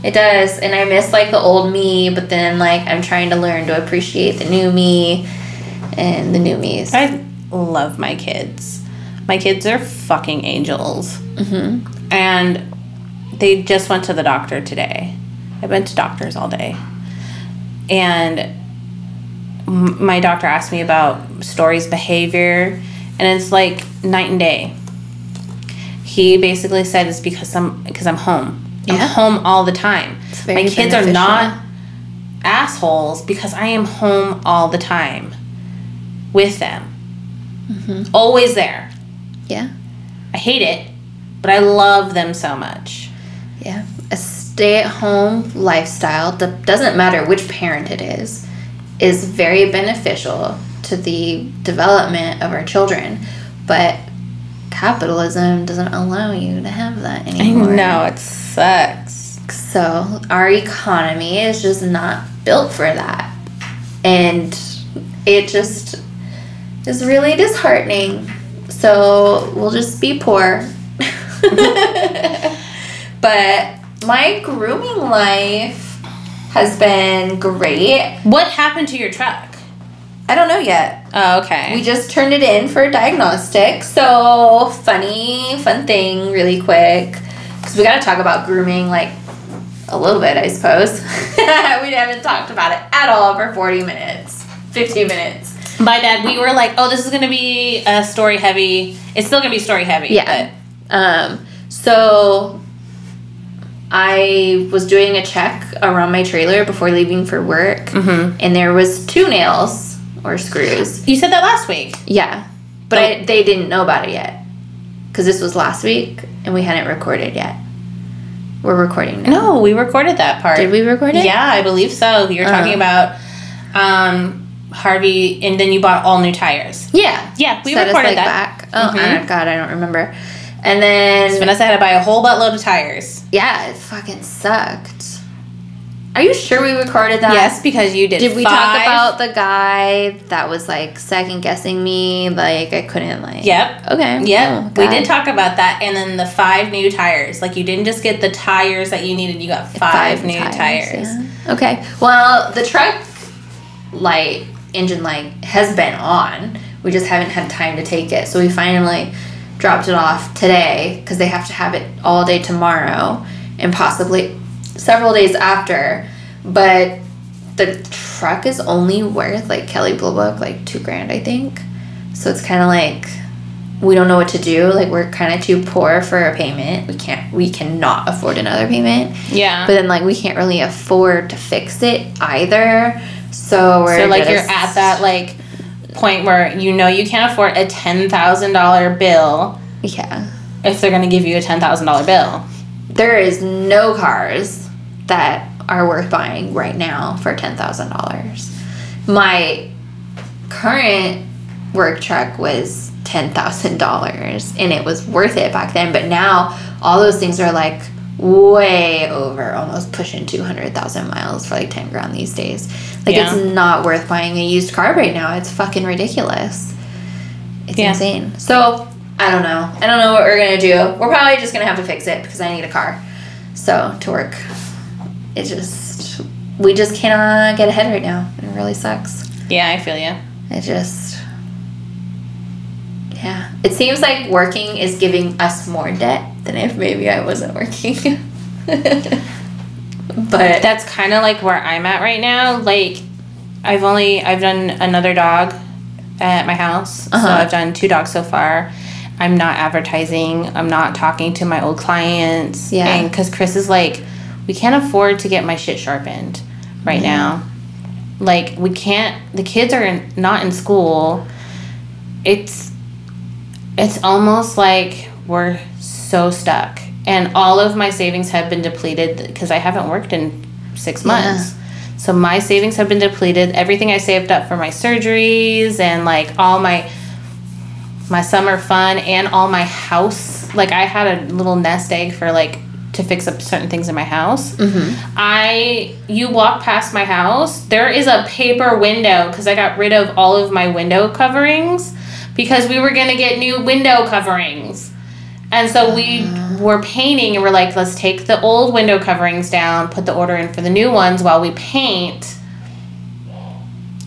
It does. And I miss like the old me, but then like I'm trying to learn to appreciate the new me and the new me's. I love my kids. My kids are fucking angels. Mm-hmm. And they just went to the doctor today. I've been to doctors all day. And my doctor asked me about Story's behavior, and it's like night and day. He basically said it's because I'm because I'm home. Yeah. I'm home all the time. My kids are not assholes because I am home all the time with them. Mm-hmm. Always there. Yeah. I hate it, but I love them so much. Yeah. A stay at home lifestyle, doesn't matter which parent it is, is very beneficial to the development of our children. But capitalism doesn't allow you to have that anymore. I know it sucks. So our economy is just not built for that. And it just is really disheartening. So we'll just be poor. but my grooming life has been great. What happened to your truck? I don't know yet. Oh, okay. We just turned it in for a diagnostic. So funny, fun thing, really quick. Because we got to talk about grooming like a little bit, I suppose. we haven't talked about it at all for 40 minutes, 50 minutes. My dad, we were like, oh, this is gonna be a story heavy. It's still gonna be story heavy. Yeah. Um, so I was doing a check around my trailer before leaving for work, But, hmm and there was two nails or screws. You said that last week. Yeah, but I, they didn't know about it yet because this was last week and we hadn't recorded yet. We're recording now. No, we recorded that part. Did we record it? Yeah, I believe so. You were talking Uh. about um, Harvey, and then you bought all new tires. Yeah. Yeah, we Set us, recorded like, that. back. Oh, Mhm. I- God, I don't remember. And then Vanessa had to buy a whole buttload of tires. yeah, it fucking sucked. Are you sure we recorded that? yes, because you did. Did we five- talk about the guy that was like second guessing me? Like I couldn't like. Yep. Okay. Yep, Oh, we did talk about that, and then the five new tires. Like you didn't just get the tires that you needed; you got five, new tires. yeah. Okay. Well, the truck light engine light has been on. We just haven't had time to take it, so we finally dropped it off today because they have to have it all day tomorrow and possibly several days after. But the truck is only worth like Kelley Blue Book like two grand, I think. So it's kind of like we don't know what to do. Like we're kind of too poor for a payment. We can't. We cannot afford another payment. Yeah. But then like we can't really afford to fix it either. So we're so like you're at that like point where you know you can't afford a ten thousand dollar bill yeah. if they're gonna give you a ten thousand dollar bill. There is no cars that are worth buying right now for ten thousand dollars. My current work truck was ten thousand dollars and it was worth it back then, but now all those things are like way over, almost pushing two hundred thousand miles for like ten grand these days. Like Yeah. it's not worth buying a used car right now. It's fucking ridiculous. It's Yeah. insane. So I don't know. I don't know what we're gonna do. We're probably just gonna have to fix it because I need a car. So to work. It just we just cannot get ahead right now. It really sucks. Yeah, I feel you. It just yeah. It seems like working is giving us more debt than if maybe I wasn't working. but That's kind of like where I'm at right now. Like, I've only I've done another dog at my house, so Uh-huh. I've done two dogs so far. I'm not advertising. I'm not talking to my old clients. Yeah. And because Chris is like, we can't afford to get my shit sharpened right now. Like we can't. The kids are in, not in school. It's it's almost like we're so stuck. And all of my savings have been depleted because i haven't worked in six months. So my savings have been depleted. Everything i saved up for my surgeries and like all my my summer fun and all my house like i had a little nest egg for like to fix up certain things in my house. Mm-hmm. I you walk past my house there is a paper window because i got rid of all of my window coverings because we were going to get new window coverings and so we were painting and we're like let's take the old window coverings down put the order in for the new ones while we paint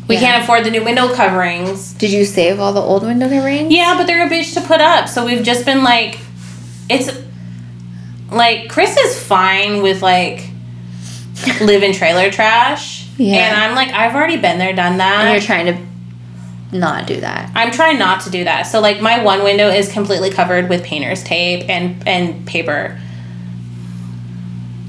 we Yeah. can't afford the new window coverings did you save all the old window coverings? yeah, but they're a bitch to put up. So we've just been like, it's like Chris is fine with like live in trailer trash. Yeah. And I'm like, I've already been there, done And you're that. trying to not do that. I'm trying not to do that. So like my one window is completely covered with painter's tape and and paper.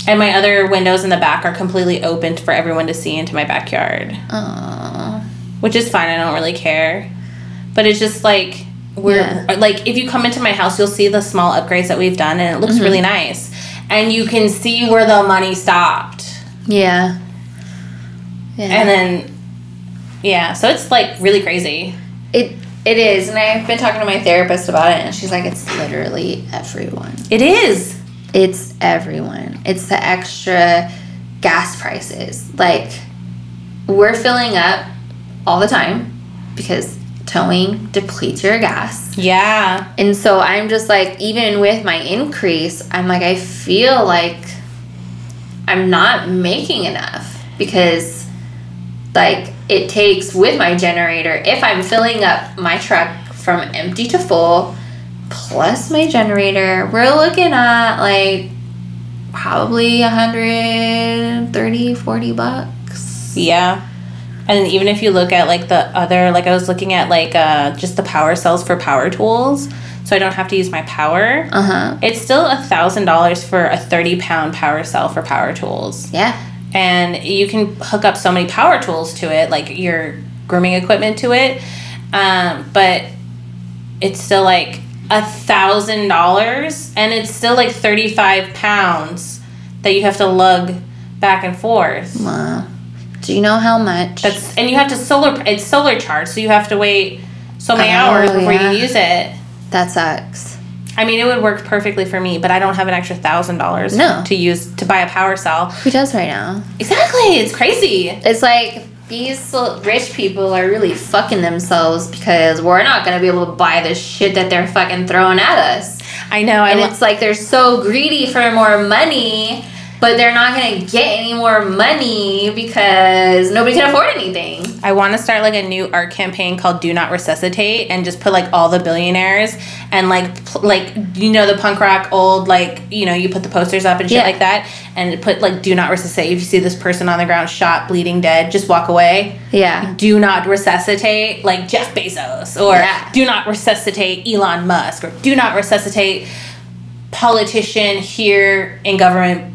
And my other windows in the back are completely opened for everyone to see into my backyard. Oh. which is fine. I don't really care. But it's just like we're Yeah. like if you come into my house, you'll see the small upgrades that we've done, and it looks mm-hmm. really nice. And you can see where the money stopped, Yeah. Yeah. and then yeah, so it's like really crazy. it it is, and I've been talking to my therapist about it, and she's like, it's literally everyone. It is. It's everyone. It's the extra gas prices. Like we're filling up all the time because towing depletes your gas. Yeah. And so I'm just like, even with my increase, I'm like, I feel like I'm not making enough because, like, it takes with my generator, if I'm filling up my truck from empty to full, plus my generator, we're looking at like probably 130, 40 bucks. Yeah. And even if you look at like the other, like I was looking at like uh, just the power cells for power tools, so I don't have to use my power. Uh huh. It's still a thousand dollars for a thirty pound power cell for power tools, Yeah. And you can hook up so many power tools to it, like your grooming equipment to it. Um, but it's still like a thousand dollars, and it's still like thirty five pounds that you have to lug back and forth. Wow. Do you know how much? That's and you have to solar. It's solar charged, so you have to wait so many Oh, hours before yeah. you use it. that sucks. I mean, it would work perfectly for me, but I don't have an extra thousand dollars No. to use to buy a power cell. Who does right now? Exactly, it's crazy. It's like these rich people are really fucking themselves because we're not gonna be able to buy the shit that they're fucking throwing at us. I know. I And lo- it's like they're so greedy for more money, but they're not gonna get any more money because nobody can afford anything. I want to start like a new art campaign called "Do Not Resuscitate" and just put like all the billionaires and like pl- like you know the punk rock old like you know you put the posters up and shit Yeah. like that and put like "Do Not Resuscitate." If you see this person on the ground shot, bleeding, dead, just walk away. Yeah. do not resuscitate like Jeff Bezos or Yeah. do not resuscitate Elon Musk or do not resuscitate politician here in government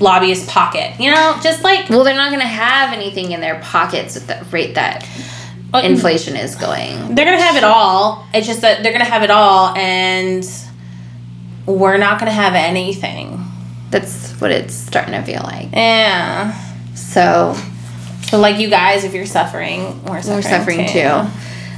lobbyist pocket. You know, just like Well, they're not gonna have anything in their pockets at the rate that uh, inflation is going. they're gonna have it all. It's just that they're gonna have it all and we're not gonna have anything. That's what it's starting to feel like. Yeah. So So like you guys, if you're suffering, we're suffering, we're suffering too.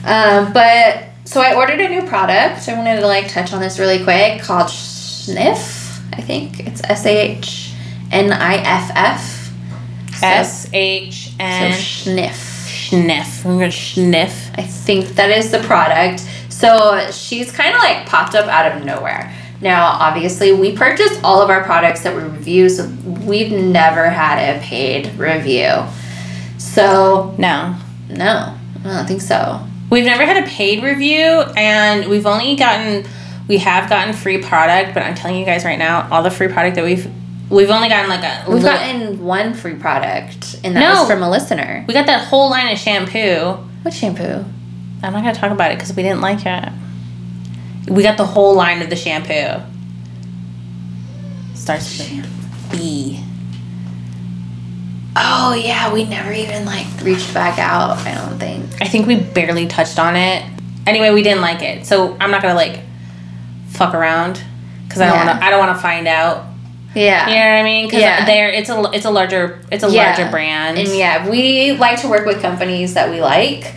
Um, but so I ordered a new product. I wanted to like touch on this really quick called Sniff. I think it's S A H N I F F. S H So N Sniff. sniff. I'm gonna sniff. I think that is the product. So she's kind of like popped up out of nowhere. Now, obviously, we purchased all of our products that we review, so we've never had a paid review. So, No. no, I don't think so. We've never had a paid review and we've only gotten we have gotten free product, but I'm telling you guys right now, all the free product that we've we've only gotten like a We've little- gotten one free product, and that No. was from a listener. we got that whole line of shampoo. What shampoo? I'm not gonna talk about it because we didn't like it. We got the whole line of the shampoo. Starts with B. Oh yeah, we never even like reached back out. I don't think. I think we barely touched on it. Anyway, we didn't like it, so I'm not gonna like fuck around because I don't Yeah. want to. I don't want to find out. Yeah. You know what I mean? Because Yeah. there, it's a it's a larger it's a Yeah. larger brand. And yeah, we like to work with companies that we like.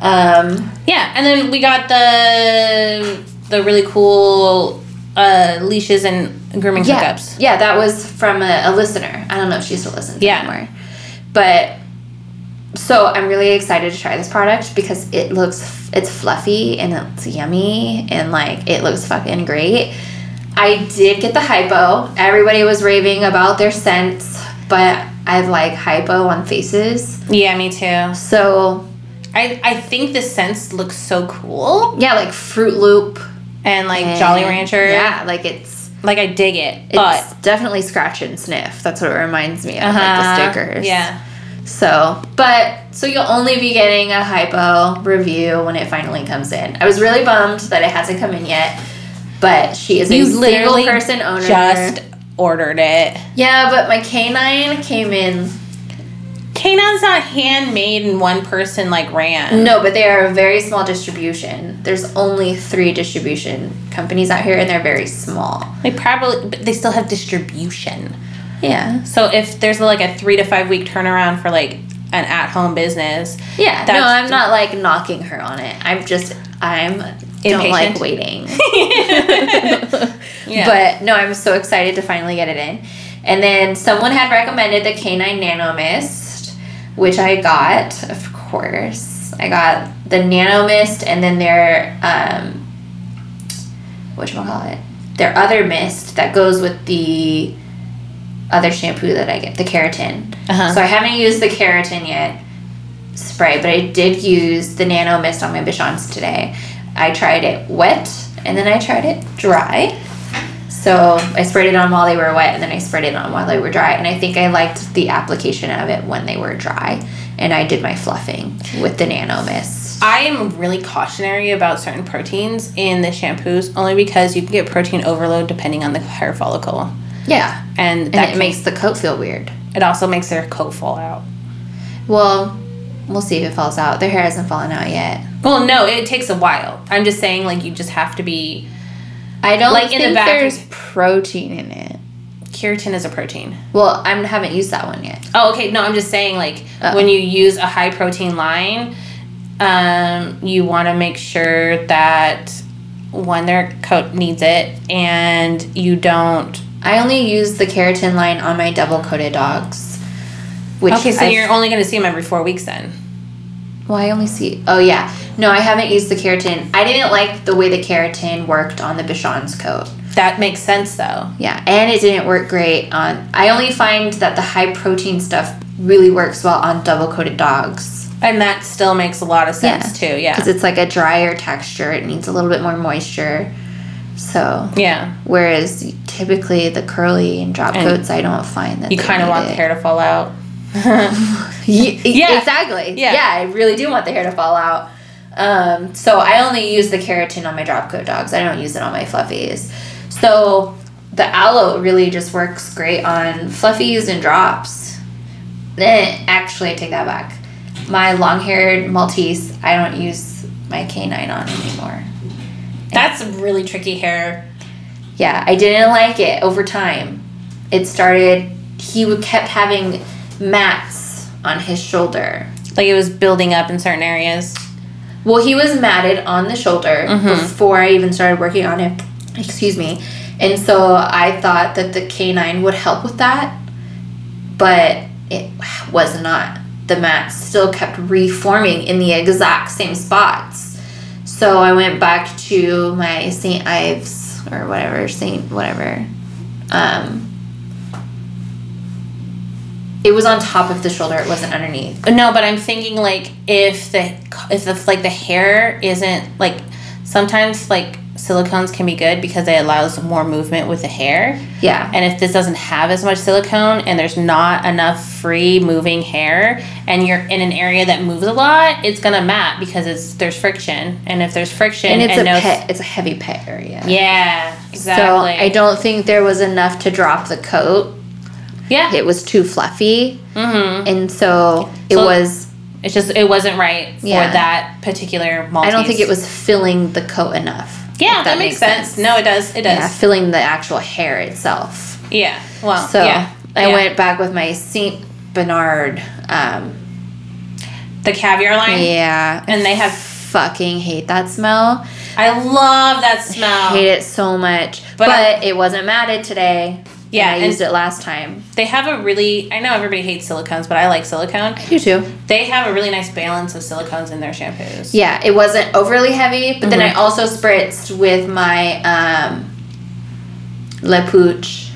Um, Yeah, and then we got the the really cool uh, leashes and grooming yeah, hookups. yeah, that was from a, a listener. I don't know if she still listens Yeah. anymore, but so I'm really excited to try this product because it looks it's fluffy and it's yummy and like it looks fucking great. I did get the hypo. Everybody was raving about their scents, but I like hypo on faces. Yeah, me too. So I I think the scents look so cool yeah, like Fruit Loop, and like and- Jolly Rancher. Yeah, like it's like I dig it, it's but definitely scratch and sniff. That's what it reminds me of, uh-huh, the stickers. Yeah, So, but so you'll only be getting a hypo review when it finally comes in. I was really bummed that it hasn't come in yet, but she is a single person owner. just ordered it. yeah, but my canine came in. Canine's not handmade and one person like ran. No, but they are a very small distribution. There's only three distribution companies out here, and they're very small. They probably but they still have distribution. Yeah, So if there's like a three to five week turnaround for like an at home business, yeah. no, I'm not like knocking her on it. I'm just I'm don't like waiting. yeah. But no, I'm so excited to finally get it in. And then someone had recommended the Canine Nano Mist, which I got, of course. I got the Nano Mist and then their um whatchamacallit? Their other mist that goes with the other shampoo that I get, the keratin. Uh-huh. So I haven't used the keratin yet spray, but I did use the nano mist on my Bichons today. I tried it wet and then I tried it dry. So I sprayed it on while they were wet and then I sprayed it on while they were dry. And I think I liked the application of it when they were dry. And I did my fluffing with the nano mist. I am really cautionary about certain proteins in the shampoos only because you can get protein overload depending on the hair follicle. Yeah. And And that it makes the coat feel weird. it also makes their coat fall out. Well, we'll see if it falls out. Their hair hasn't fallen out yet. Well, no, it takes a while. I'm just saying like you just have to be I don't Like in think the back- there's protein in it. keratin is a protein. Well, I haven't used that one yet. Oh, okay. No, I'm just saying like Uh-oh. when you use a high protein line, um, you want to make sure that one their coat needs it and you don't. I only use the keratin line on my double coated dogs. Which Okay, so I've- you're only going to see them every four weeks then. Well, I only see. Oh yeah, no, I haven't used the keratin. I didn't like the way the keratin worked on the Bichon's coat. That makes sense though. Yeah, and it didn't work great on. I only find that the high protein stuff really works well on double coated dogs. And that still makes a lot of sense too. Yeah. because it's like a drier texture. It needs a little bit more moisture. So Yeah. whereas typically the curly and drop And coats, I don't find that You kind of want the hair to fall out. Ye- Yeah. exactly. Yeah. Yeah. I really do want the hair to fall out. Um, so I only use the keratin on my drop coat dogs. I don't use it on my fluffies. So the aloe really just works great on fluffies and drops. Eh, actually, I take that back. My long-haired Maltese, I don't use my canine on anymore. That's really tricky hair. Yeah, I didn't like it over time. It started. He would kept having mats on his shoulder. Like it was building up in certain areas. Well, he was matted on the shoulder mm-hmm. before I even started working on it. Excuse me. And so I thought that the canine would help with that, but it was not. The mats still kept reforming in the exact same spots. So I went back to my St. Ives or whatever, St. whatever. Um, it was on top of the shoulder, it wasn't underneath. No, but I'm thinking like if the if the like the hair isn't like sometimes like silicones can be good because it allows more movement with the hair. Yeah. And if this doesn't have as much silicone and there's not enough free moving hair and you're in an area that moves a lot, it's gonna mat because it's there's friction. And if there's friction and it's a no pet, it's a heavy pet area. Yeah, exactly. So I don't think there was enough to drop the coat. Yeah. It was too fluffy, mm-hmm. and so it So- was. It's just it wasn't right for Yeah. that particular Maltese. I don't think it was filling the coat enough. Yeah, if that, makes sense. No, it does. It does. Yeah, filling the actual hair itself. Yeah. Well. So yeah. I Yeah. went back with my Saint Bernard. Um, the caviar line. yeah, And they have. fucking hate that smell. I love that smell. Hate it so much. But But, I- it wasn't matted today. Yeah, and I used it last time. They have a really. I know everybody hates silicones, but I like silicone. You too. They have a really nice balance of silicones in their shampoos. Yeah, it wasn't overly heavy, but then Mhm. I also spritzed with my um, Le Pooch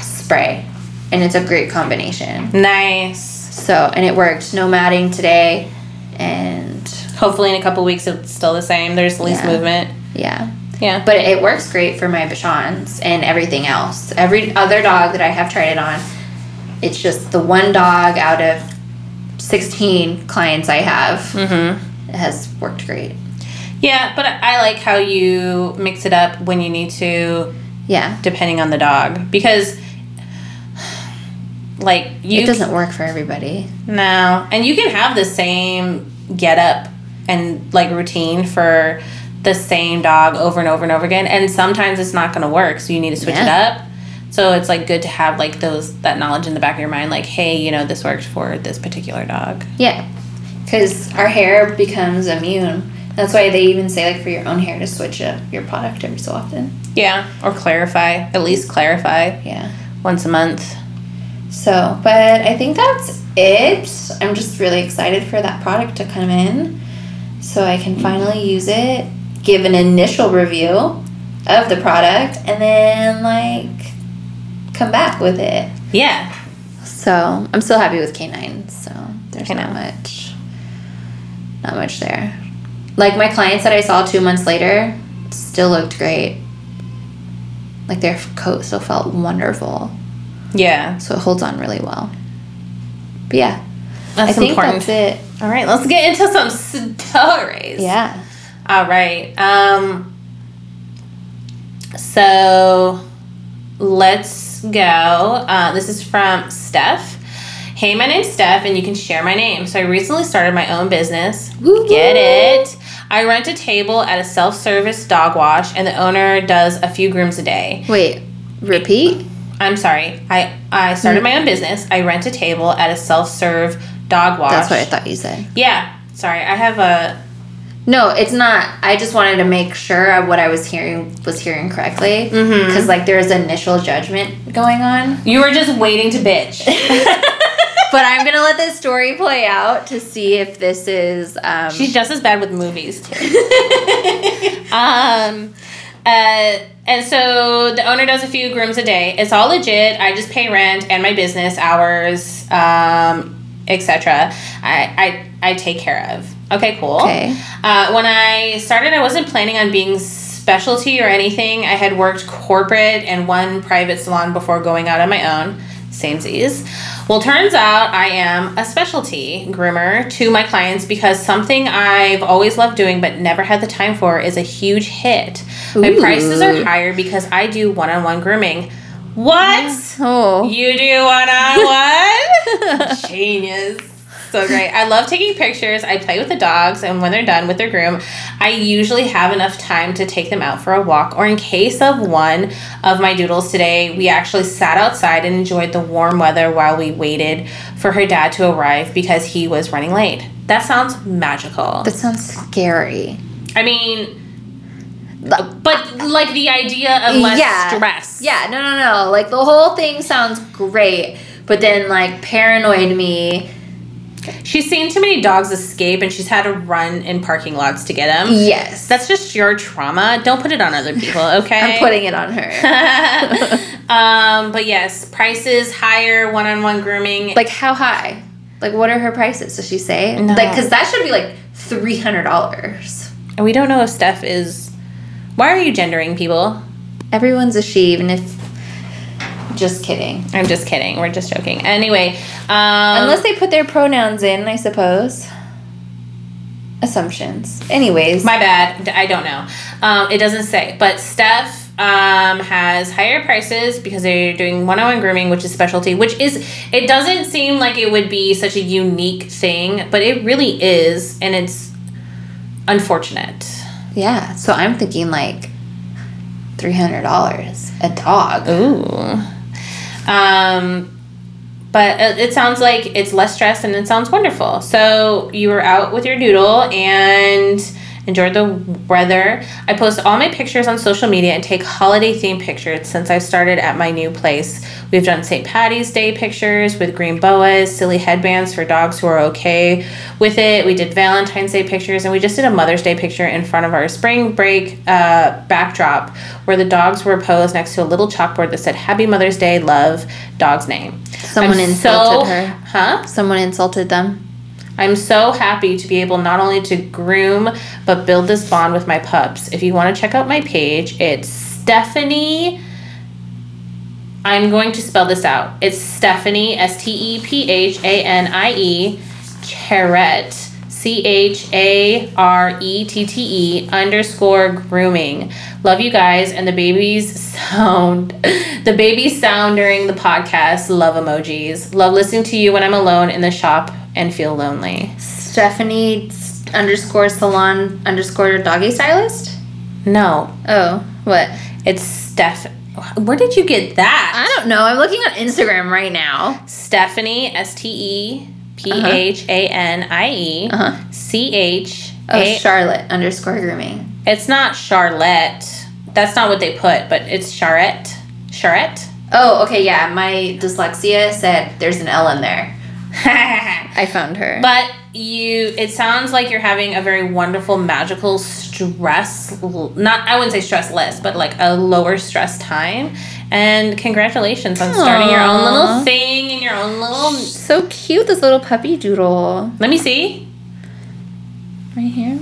spray, and it's a great combination. Nice. So, and it worked. No matting today, and Hopefully, in a couple weeks, it's still the same. There's least Yeah. movement. yeah. Yeah. But it works great for my Bichons and everything else. Every other dog that I have tried it on, it's just the one dog out of 16 clients I have Mm-hmm. it has worked great. Yeah, but I like how you mix it up when you need to, Yeah. depending on the dog, because. Like you it doesn't work for everybody. No, and you can have the same get up and like routine for the same dog over and over and over again, and sometimes it's not going to work, so you need to switch it up. So it's like good to have like those that knowledge in the back of your mind, like, hey, you know, this worked for this particular dog. Yeah. Because our hair becomes immune. That's why they even say, like, for your own hair to switch up your product every so often. Yeah, or clarify, at least clarify Yeah. once a month. So, but I think that's it. I'm just really excited for that product to come in so I can finally use it, give an initial review of the product, and then, like, come back with it. Yeah, So, I'm still happy with K9, so there's not much, not much there. Like, my clients that I saw two months later still looked great. Like, their coat still felt wonderful. yeah, So it holds on really well. But yeah, that's I think important. that's it. All right, let's get into some stories. Yeah. All right. Um so let's go. Uh, this is from Steph. Hey, my name's Steph, and you can share my name. So I recently started my own business. Woo Get it? I rent a table at a self-service dog wash, and the owner does a few grooms a day. Wait, repeat? I'm sorry. I I started my own business. I rent a table at a self-serve dog wash. That's what I thought you said. Yeah. Sorry, I have a No, it's not. I just wanted to make sure what I was hearing was hearing correctly. Because, like, there's initial judgment going on. You were just waiting to bitch. But I'm going to let this story play out to see if this is. Um, She's just as bad with movies too. um, uh, and so the owner does a few grooms a day. It's all legit. I just pay rent and my business hours, um, etc. I, I I take care of. Okay, cool. Okay. Uh, when I started, I wasn't planning on being specialty or anything. I had worked corporate and one private salon before going out on my own. Samesies. Well, turns out I am a specialty groomer to my clients because something I've always loved doing but never had the time for is a huge hit. My prices are higher because I do one on one grooming. What? Oh. You do one on one? Genius. So great. I love taking pictures. I play with the dogs, and when they're done with their groom, I usually have enough time to take them out for a walk. Or in case of one of my doodles today, we actually sat outside and enjoyed the warm weather while we waited for her dad to arrive because he was running late. That sounds magical. That sounds scary. I mean, but like the idea of less Yeah. stress. Yeah, no, no, no. Like, the whole thing sounds great. But then, like, paranoid me She's seen too many dogs escape and she's had to run in parking lots to get them. Yes. That's just your trauma. Don't put it on other people, okay? I'm putting it on her. um, but yes, prices higher, one-on-one grooming. like how high? Like what are her prices? Does she say? No. Like because that should be like three hundred dollars. And we don't know if Steph is. Why are you gendering people? Everyone's a she, even if. Just kidding. I'm just kidding. We're just joking. Anyway, um, Unless they put their pronouns in, I suppose. Assumptions. Anyways. my bad. I don't know. Um, it doesn't say, but Steph um, has higher prices because they're doing one-on-one grooming, which is specialty. Which is it doesn't seem like it would be such a unique thing, but it really is, and it's unfortunate. yeah. So I'm thinking like three hundred dollars a dog. Ooh. Um, but it, sounds like it's less stress and it sounds wonderful. So you were out with your doodle and enjoyed the weather. I post all my pictures on social media and take holiday themed pictures since I started at my new place. We've done St. Patty's Day pictures with green boas, silly headbands for dogs who are okay with it. We did Valentine's Day pictures and we just did a Mother's Day picture in front of our spring break uh, backdrop where the dogs were posed next to a little chalkboard that said Happy Mother's Day, love, dog's name. Someone I'm insulted so- her. Huh? Someone insulted them. I'm so happy to be able not only to groom but build this bond with my pups. If you want to check out my page, it's Stephanie. I'm going to spell this out. It's Stephanie S T E P H A N I E Charette C H A R E T T E underscore grooming. Love you guys and the babies sound the babies sound during the podcast. Love emojis. Love listening to you when I'm alone in the shop and feel lonely. Stephanie underscore salon underscore doggy stylist. No, Oh, what? it's Steph. Where did you get that? I don't know. I'm looking on Instagram right now. Stephanie S T E P H A N I E Uh-huh. C H Oh, Charlotte underscore grooming. It's not Charlotte. That's not what they put, but it's Charette. Charette. Oh, okay, yeah. My dyslexia said there's an L in there. I found her. But you, it sounds like you're having a very wonderful, magical stress. Not, I wouldn't say stress less, but like a lower stress time. And congratulations on starting your own little thing and your own little. so cute, this little puppy doodle. Let me see. Right here.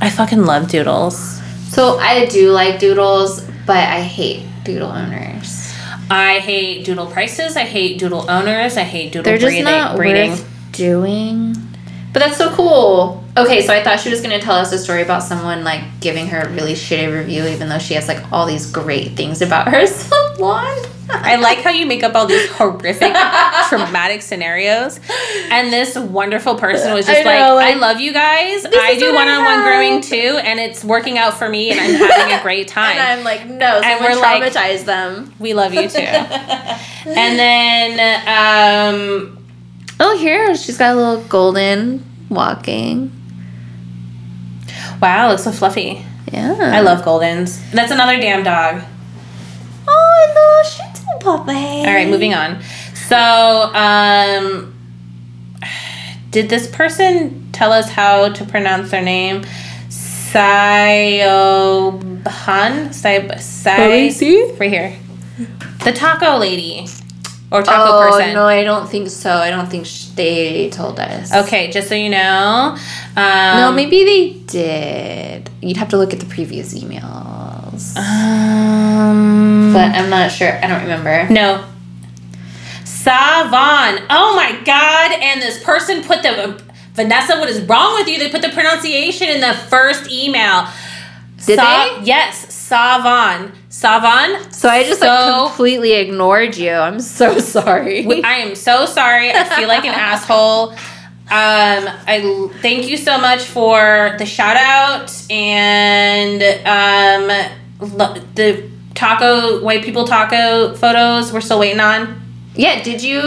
I fucking love doodles. So I do like doodles, but I hate doodle owners. I hate doodle prices. I hate doodle owners. I hate doodle They're just not breeding. worth doing. But that's so cool. Okay, so I thought she was gonna tell us a story about someone like giving her a really shitty review, even though she has like all these great things about her salon. I like how you make up all these horrific, traumatic scenarios. And this wonderful person was just I like, know, like, I love you guys. I do one on one have." grooming too, and it's working out for me, and I'm having a great time. And I'm like, no, And we're like- traumatize them. we love you too. and then, um, Oh, here she's got a little golden walking. wow, looks so fluffy. Yeah, I love Goldens. That's another damn dog. Oh, little shih tzu puppy. All right, moving on. So, um, did this person tell us how to pronounce their name? Sayoban? Sai, Sai, right here. The taco lady or taco Oh person. no, I don't think so. I don't think sh- they told us. Okay, just so you know. Um, no, maybe they did. You'd have to look at the previous emails. Um, but I'm not sure. I don't remember. No. Savon. Oh my god. And this person put the Vanessa, what is wrong with you? They put the pronunciation in the first email. Did Sa- they? Yes, Savon. Savon. So I just So- like completely ignored you. I'm so sorry. I am so sorry. I feel like an asshole. Um, I thank you so much for the shout out and um, lo- the taco white people taco photos. We're still waiting on. yeah, did you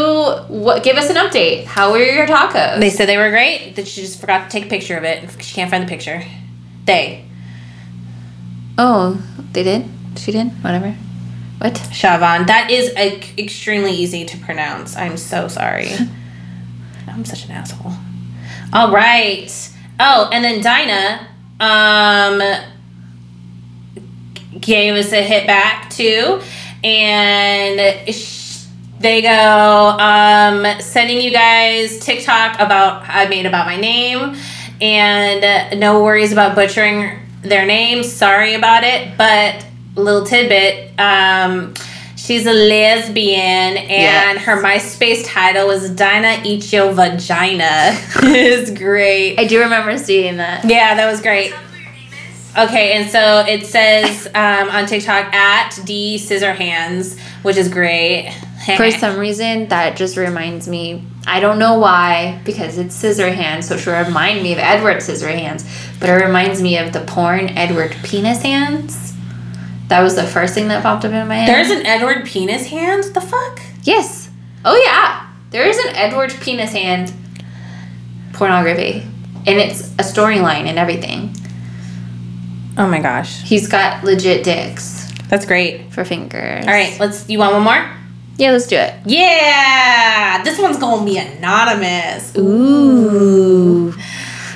what, give us an update? How were your tacos? They said they were great. That she just forgot to take a picture of it. She can't find the picture. They. oh, they did. She did. Whatever. What? Shavan. That is a, extremely easy to pronounce. I'm so sorry. I'm such an asshole. All right. Oh, and then Dinah um gave us a hit back too, and sh- they go um sending you guys TikTok about I made about my name, and uh, no worries about butchering their names. Sorry about it, but little tidbit. Um, she's a lesbian, and Yes. her MySpace title was Dinah Eat Your Vagina. it's great. I do remember seeing that. Yeah, that was great. Okay, and so it says um, on TikTok at D Scissorhands, which is great. For some reason, that just reminds me. I don't know why, because it's Scissorhands, so it should remind me of Edward Scissorhands. But it reminds me of the porn Edward Penis Hands. That was the first thing that popped up in my head. There's an Edward penis hand. The fuck? yes. Oh yeah, there is an Edward Penis Hand pornography, and it's a storyline and everything. Oh my gosh, He's got legit dicks that's great. for fingers. All right, let's. You want one more? Yeah, let's do it. Yeah, this one's gonna be anonymous. Ooh.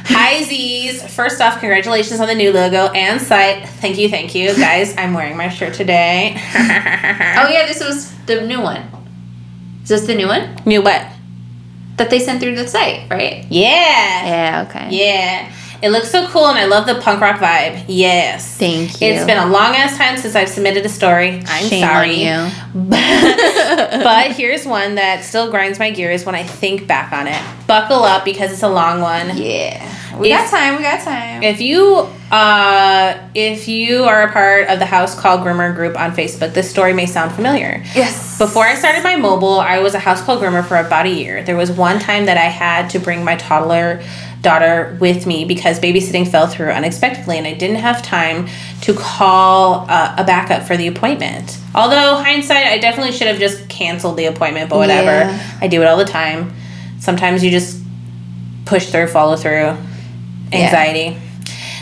Hi Z's. First off, congratulations on the new logo and site. Thank you, thank you, guys. I'm wearing my shirt today. Oh yeah, this was the new one. Is this the new one New what? that they sent through the site, right? Yeah. Yeah. Okay. Yeah. It looks so cool and I love the punk rock vibe. Yes. Thank you. It's been a long ass time since I've submitted a story. I'm Shame sorry. on But, but here's one that still grinds my gears when I think back on it. Buckle up because it's a long one. Yeah. We If- got time. We got time. If you uh if you are a part of the House Call Groomer group on Facebook, this story may sound familiar. yes. Before I started my mobile, I was a house call groomer for about a year. There was one time that I had to bring my toddler daughter with me because babysitting fell through unexpectedly and I didn't have time to call uh, a backup for the appointment. Although hindsight, I definitely should have just canceled the appointment, but whatever. Yeah. I do it all the time. Sometimes you just push through, follow through, anxiety.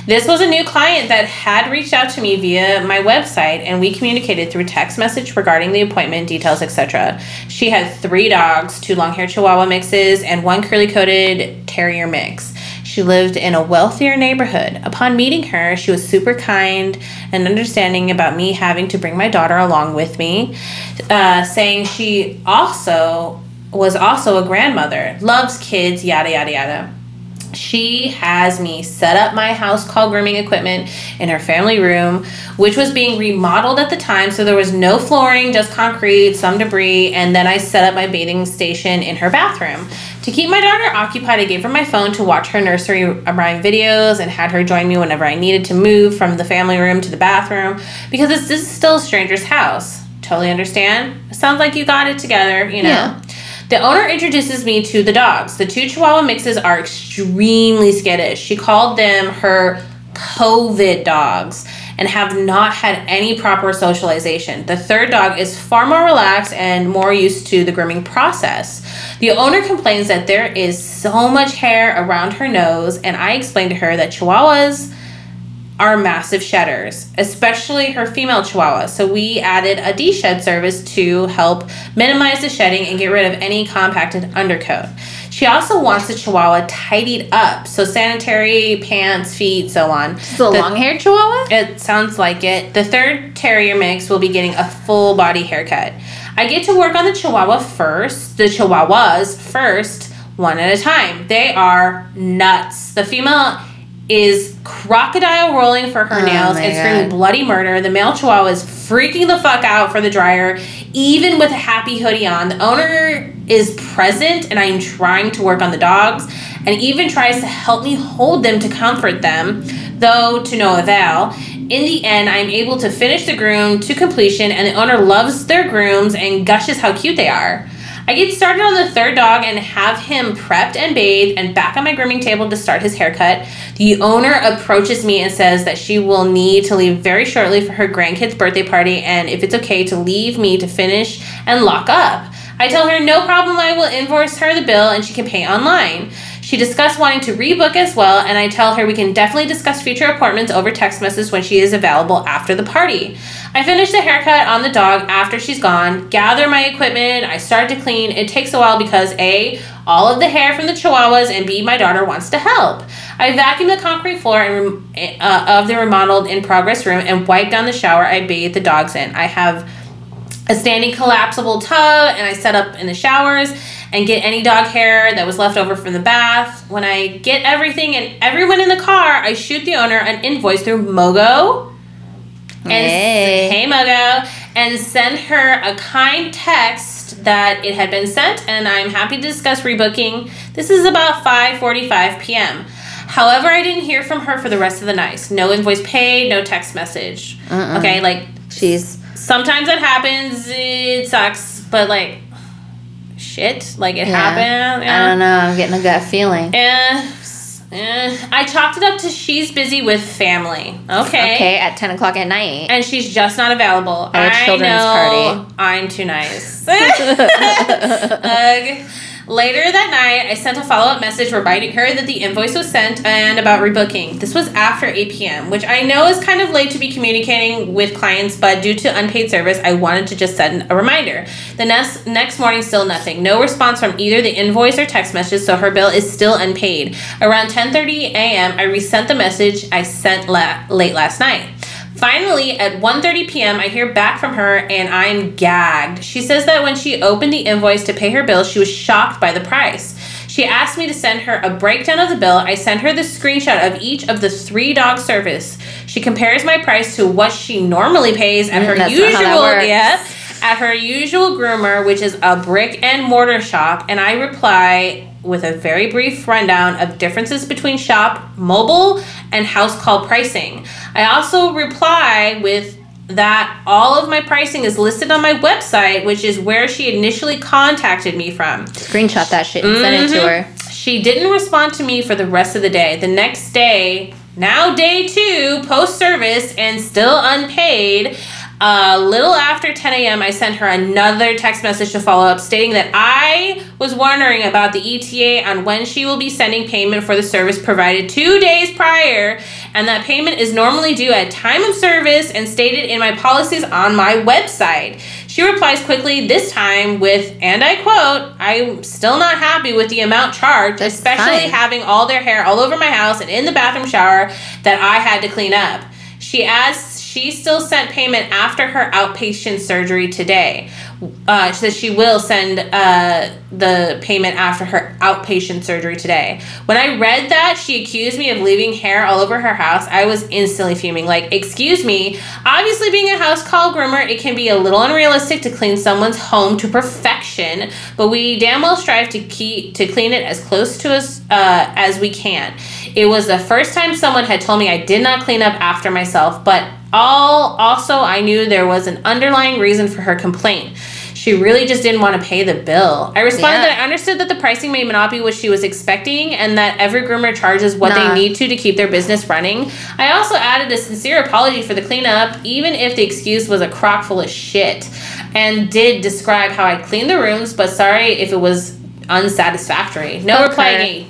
This was a new client that had reached out to me via my website and we communicated through text message regarding the appointment details, etc. She had three dogs, two long-haired chihuahua mixes and one curly-coated terrier mix. She lived in a wealthier neighborhood. Upon meeting her, she was super kind and understanding about me having to bring my daughter along with me, uh, saying she also was also a grandmother, loves kids, yada yada yada. She has me set up my house call grooming equipment in her family room, which was being remodeled at the time. So there was no flooring, just concrete, some debris. And then I set up my bathing station in her bathroom. To keep my daughter occupied, I gave her my phone to watch her nursery rhyme videos and had her join me whenever I needed to move from the family room to the bathroom because this, this is still a stranger's house. Totally understand. Sounds like you got it together, you know. Yeah. The owner introduces me to the dogs. The two Chihuahua mixes are extremely skittish. She called them her COVID dogs and have not had any proper socialization. The third dog is far more relaxed and more used to the grooming process. The owner complains that there is so much hair around her nose, and I explained to her that Chihuahuas are massive shedders, especially her female chihuahua. So we added a de-shed service to help minimize the shedding and get rid of any compacted undercoat. She also wants the chihuahua tidied up, so sanitary pants, feet, so on. the, The- long haired chihuahua? It sounds like it. The third terrier mix will be getting a full body haircut. I get to work on the chihuahua first, the chihuahuas first, one at a time. They are nuts. The female is crocodile rolling for her Oh nails and screaming bloody murder. The male chihuahua is freaking the fuck out for the dryer, even with a happy hoodie on. The owner is present and I am trying to work on the dogs and even tries to help me hold them to comfort them, though to no avail. In the end, I'm able to finish the groom to completion and the owner loves their grooms and gushes how cute they are. I get started on the third dog and have him prepped and bathed and back on my grooming table to start his haircut. The owner approaches me and says that she will need to leave very shortly for her grandkid's birthday party and if it's okay to leave me to finish and lock up. I tell her no problem, I will invoice her the bill and she can pay online. She discussed wanting to rebook as well, and I tell her we can definitely discuss future appointments over text message when she is available after the party. I finish the haircut on the dog after she's gone, gather my equipment, I start to clean. It takes a while because A, all of the hair from the chihuahuas, and B, my daughter wants to help. I vacuum the concrete floor and, uh, of the remodeled in progress room and wipe down the shower I bathe the dogs in. I have a standing collapsible tub and I set up in the showers and get any dog hair that was left over from the bath. When I get everything and everyone in the car, I shoot the owner an invoice through MoeGo. And Hey. hey MoeGo, and send her a kind text that it had been sent and I'm happy to discuss rebooking. This is about 5:45 p.m. However, I didn't hear from her for the rest of the night. No invoice paid, no text message. Uh-uh. Okay, like She's sometimes it happens it sucks but like shit like it Yeah. happened I don't know. I'm getting a gut feeling. Eh, eh. i chalked it up to she's busy with family okay, Okay, at ten o'clock at night. and she's just not available At a I children's know party. i'm too nice Ugh. Later that night, I sent a follow up message reminding her that the invoice was sent and about rebooking. This was after 8 p.m., which I know is kind of late to be communicating with clients, but due to unpaid service, I wanted to just send a reminder. The next, next morning, still nothing. No response from either the invoice or text message, so her bill is still unpaid. Around 10:30 a.m., I resent the message I sent la- late last night. Finally, at 1:30 p.m., I hear back from her and I'm gagged. She says that when she opened the invoice to pay her bill, she was shocked by the price. She asked me to send her a breakdown of the bill. I sent her the screenshot of each of the three dog service. She compares my price to what she normally pays at her that's not how that usual works. At her usual groomer, which is a brick and mortar shop, and I reply with a very brief rundown of differences between shop, mobile, and house call pricing. I also reply with that all of my pricing is listed on my website, which is where she initially contacted me from. Screenshot that shit and send it to mm-hmm. her. She didn't respond to me for the rest of the day. The next day, now day two, post service and still unpaid. A little after 10 a.m., I sent her another text message to follow up stating that I was wondering about the ETA on when she will be sending payment for the service provided two days prior, and that payment is normally due at time of service and stated in my policies on my website. She replies quickly, this time with, and I quote, I'm still not happy with the amount charged, That's especially fine. having all their hair all over my house and in the bathroom shower that I had to clean up. She adds she still sent payment after her outpatient surgery today. Uh, she says she will send uh, the payment after her outpatient surgery today. When I read that she accused me of leaving hair all over her house, I was instantly fuming. Like, excuse me. Obviously, being a house call groomer, it can be a little unrealistic to clean someone's home to perfection, but we damn well strive to keep to clean it as close to us uh, as we can. It was the first time someone had told me I did not clean up after myself, but all also I knew there was an underlying reason for her complaint. She really just didn't want to pay the bill. I responded Yeah. that I understood that the pricing may not be what she was expecting and that every groomer charges what Nah. they need to to keep their business running. I also added a sincere apology for the cleanup, even if the excuse was a crock full of shit, and did describe how I cleaned the rooms, but sorry if it was unsatisfactory. No Fuck reply again.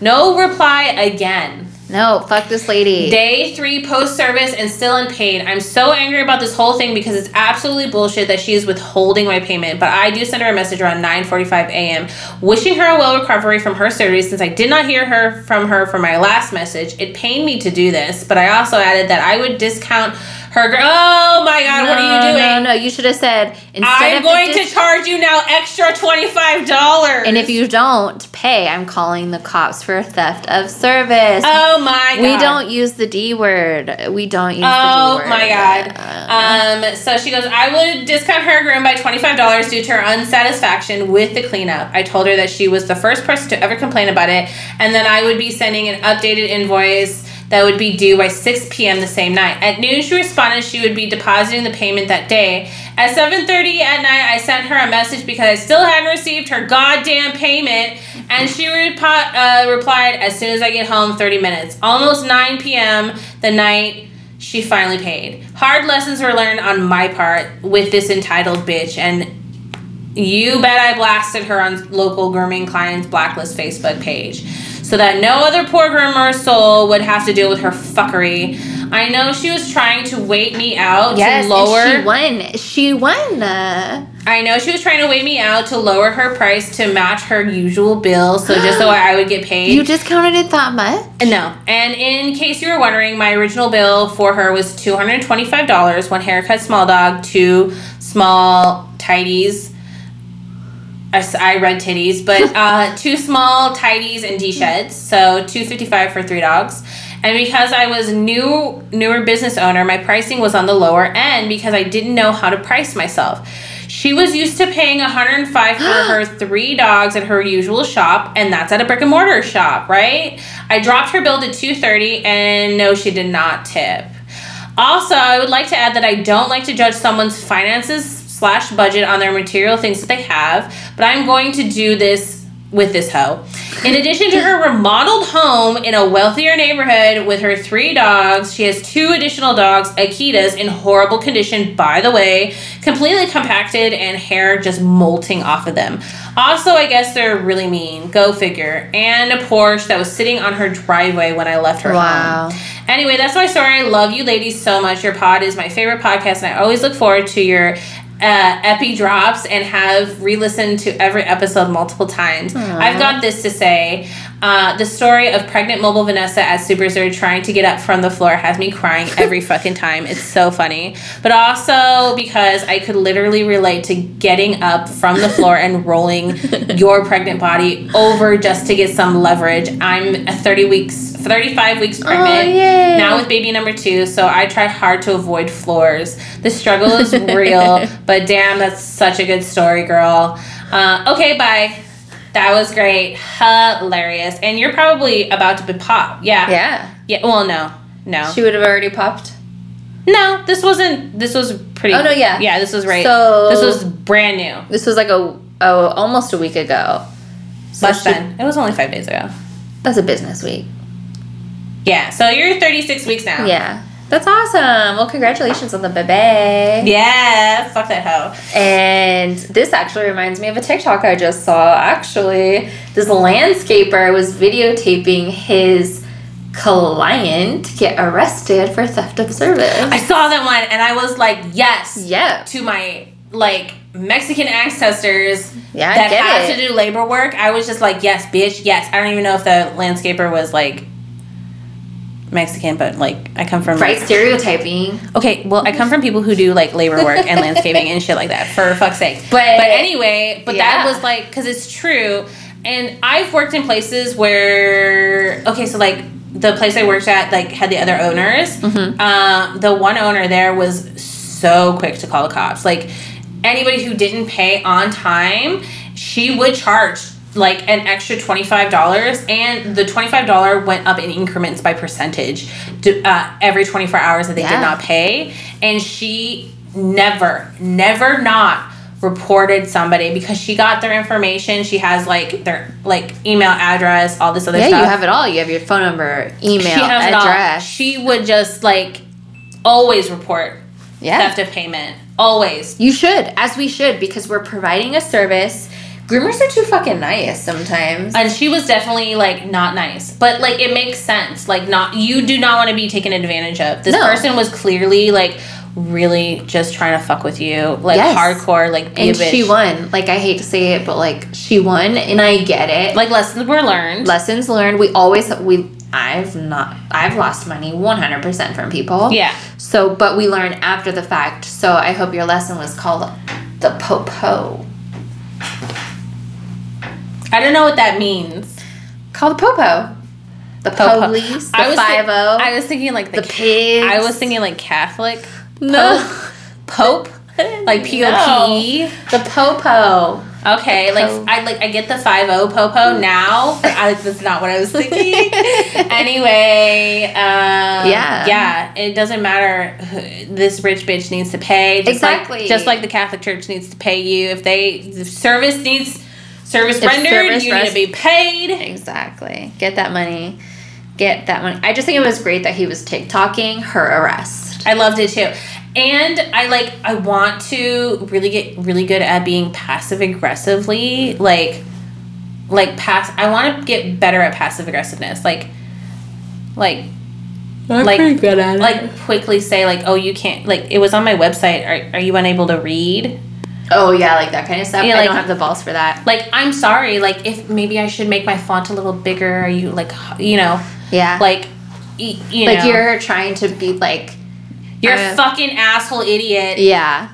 No reply again. No, fuck this lady. Day three post service and still unpaid. I'm so angry about this whole thing because it's absolutely bullshit that she is withholding my payment. But I do send her a message around 9:45 a.m. wishing her a well recovery from her surgery. Since I did not hear her from her for my last message, it pained me to do this. But I also added that I would discount her. gr- Oh my god, what are you doing? No, no, you should have said instead I'm going dis- to charge you now extra twenty five dollars. And if you don't pay, I'm calling the cops for a theft of service. oh my god, we don't use the D word. We don't use Oh the D word. my god. Uh, Um, so she goes, I would discount her groom by $25 due to her unsatisfaction with the cleanup. I told her that she was the first person to ever complain about it, and then I would be sending an updated invoice that would be due by 6 p.m. the same night. At noon, she responded she would be depositing the payment that day. At 7.30 at night, I sent her a message because I still hadn't received her goddamn payment, and she repo- uh, replied, as soon as I get home, 30 minutes. Almost 9 p.m. the night she finally paid. Hard lessons were learned on my part with this entitled bitch, and you bet I blasted her on local grooming clients blacklist Facebook page. So that no other poor groomer soul would have to deal with her fuckery. I know she was trying to wait me out Yes, to lower. she won. She won. Uh, I know she was trying to wait me out to lower her price to match her usual bill, so just so I would get paid. you discounted it that much? No. And in case you were wondering, my original bill for her was $225, one haircut small dog, two small tidies. I, read titties, but uh, two small tidies and D sheds. So 255 for three dogs. And because I was new newer business owner, my pricing was on the lower end because I didn't know how to price myself. She was used to paying 105 for her three dogs at her usual shop, and that's at a brick and mortar shop, right? I dropped her bill to 230 and no, she did not tip. Also, I would like to add that I don't like to judge someone's finances slash budget on their material things that they have, but I'm going to do this with this hoe. In addition to her remodeled home in a wealthier neighborhood with her three dogs, she has two additional dogs, Akitas, in horrible condition, by the way, completely compacted and hair just molting off of them. Also, I guess they're really mean. Go figure. And a Porsche that was sitting on her driveway when I left her Wow. home. Anyway, that's my story. I love you ladies so much. Your pod is my favorite podcast, and I always look forward to your uh, epi drops and have re-listened to every episode multiple times. I've got this to say. Uh, the story of pregnant mobile Vanessa as Super Zero trying to get up from the floor has me crying every fucking time. It's so funny. But also because I could literally relate to getting up from the floor and rolling your pregnant body over just to get some leverage. I'm a 30 weeks, 35 weeks pregnant yay. now with baby number two, so I try hard to avoid floors. The struggle is real, but damn, that's such a good story, girl. Uh, okay, bye. That was great. Hilarious. And you're probably about to be pop. Yeah. Yeah. Yeah. Well, no. No. She would have already popped. no, this wasn't. This was pretty. Oh, no, yeah. Yeah, this was right. So- this was brand new. This was like a, oh, almost a week ago. So Less she- than. It was only five days ago. That's a business week. Yeah. So you're 36 weeks now. Yeah. That's awesome. Well, congratulations on the baby. Yeah. Fuck that hoe. And this actually reminds me of a TikTok I just saw. Actually, this landscaper was videotaping his client get arrested for theft of service. I saw that one and I was like, yes. yeah. to my like Mexican ancestors Yeah, that have it. to do labor work, I was just like, yes, bitch, yes. I don't even know if the landscaper was like Mexican, but like I come from Right stereotyping. Okay, well, I come from people who do like labor work and landscaping and shit like that. For fuck's sake. But- but anyway, but that was like because it's true, and I've worked in places where okay, so like the place I worked at like had the other owners. Mm-hmm. Um, the one owner there was so quick to call the cops. Like anybody who didn't pay on time, she would charge like an extra $25 and the $25 went up in increments by percentage to, uh, every 24 hours that they Yeah. did not pay and she never never not reported somebody because she got their information she has like their like email address all this other Yeah, stuff you have it all. You have your phone number, email, she has it all. address. she would just like always report yeah. theft of payment always You should, as we should, because we're providing a service. Groomers are too fucking nice sometimes. and she was definitely like not nice but like it makes sense like not you do not want to be taken advantage of this No. person was clearly like really just trying to fuck with you like Yes. hardcore like and a bitch. she won. Like I hate to say it, but like she won, and I get it. like lessons were learned lessons learned. We always we. I've not. I've lost money one hundred percent from people. yeah So, but we learn after the fact. So I hope your lesson was called the popo. I don't know what that means Call the popo. The Popo. police. The I was thi- five o. i was thinking like the, The pigs. i was thinking like catholic no. pope like p-o-p-e The popo. Okay, The like po- I like I get the five O popo now. I, that's not what I was thinking. anyway, um, Yeah. yeah. It doesn't matter. who- This rich bitch needs to pay. Just Exactly. Like, just like the Catholic Church needs to pay you. If they if service needs service If rendered, service you res- need to be paid. Exactly. Get that money. Get that money. I just think it was great that he was TikToking her arrest. I loved it too. And I like I want to really get really good at being passive aggressively like like pass. I want to get better at passive aggressiveness. Like, like I'm Like- pretty good at it. like quickly say like, oh, you can't. Like it was on my website. Are are you unable to read? Oh yeah, like that kind of stuff. Yeah, I don't have the balls for that. Like I'm sorry. Like if maybe I should make my font a little bigger. Are you like you know Yeah. like. y- You like know, you're trying to be like you're a fucking asshole idiot, yeah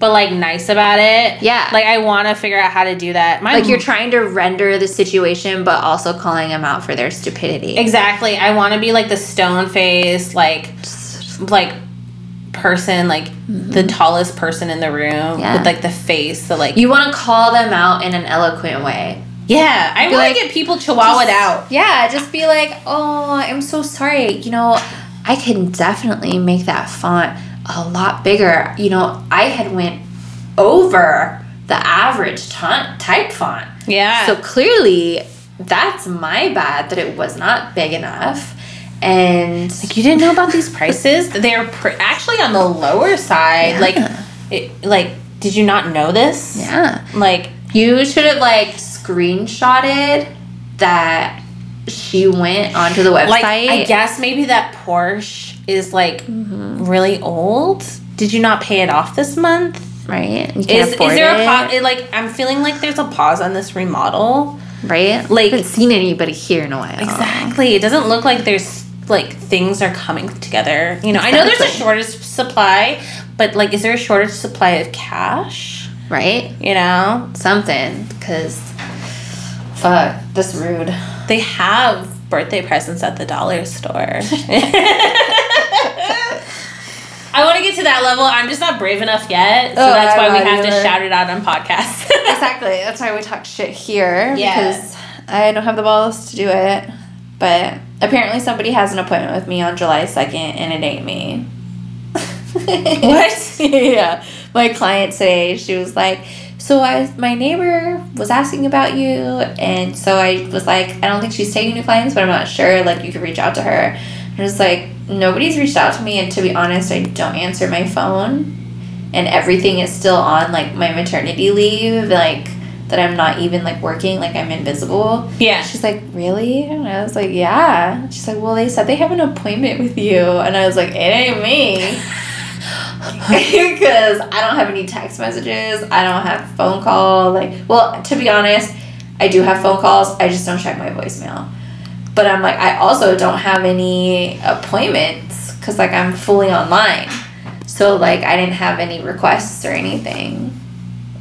but like nice about it. Yeah. Like I want to figure out how to do that. My like you're trying to render the situation but also calling them out for their stupidity Exactly. I want to be like the stone face, like like person, like the tallest person in the room Mm-hmm. Yeah. with like the face, the like you want to call them out in an eloquent way yeah. I want like, to get people chihuahua'd out. yeah just be like oh i'm so sorry you know i can definitely make that font a lot bigger you know i had went over the average type font Yeah. So clearly, that's my bad that it was not big enough. And like you didn't know about these prices? They're pr- actually on the lower side. Yeah. Like, it, like did you not know this? yeah, Like you should have like screenshotted that she went onto the website. like I guess maybe that Porsche is like Mm-hmm. really old. Did you not pay it off this month? right? Is, is there a pause? Like I'm feeling like there's a pause on this remodel. right? like- I haven't seen anybody here in a while. Exactly. It doesn't look like there's like things are coming together. You know, I know there's a shortage supply, but like, is there a shortage supply of cash? Right? You know, Something, because fuck, this rude. they have birthday presents at the dollar store. I want to get to that level. I'm just not brave enough yet, so Oh, that's why we have to shout it out on podcasts. exactly. That's why we talk shit here Yeah. because I don't have the balls to do it. But apparently, somebody has an appointment with me on July second, and it ain't me. What? yeah, my client today. She was like, "So I, my neighbor was asking about you, and so I was like, I don't think she's taking new clients, but I'm not sure. Like, you could reach out to her." I was like, "Nobody's reached out to me, and to be honest, I don't answer my phone." and everything is still on like my maternity leave like that i'm not even like working like i'm invisible. Yeah. she's like really? And i was like yeah. She's like well they said they have an appointment with you. And i was like it ain't me. Because i don't have any text messages. I don't have phone call like well to be honest i do have phone calls. I just don't check my voicemail. But i'm like i also don't have any appointments because like i'm fully online. So like I didn't have any requests or anything.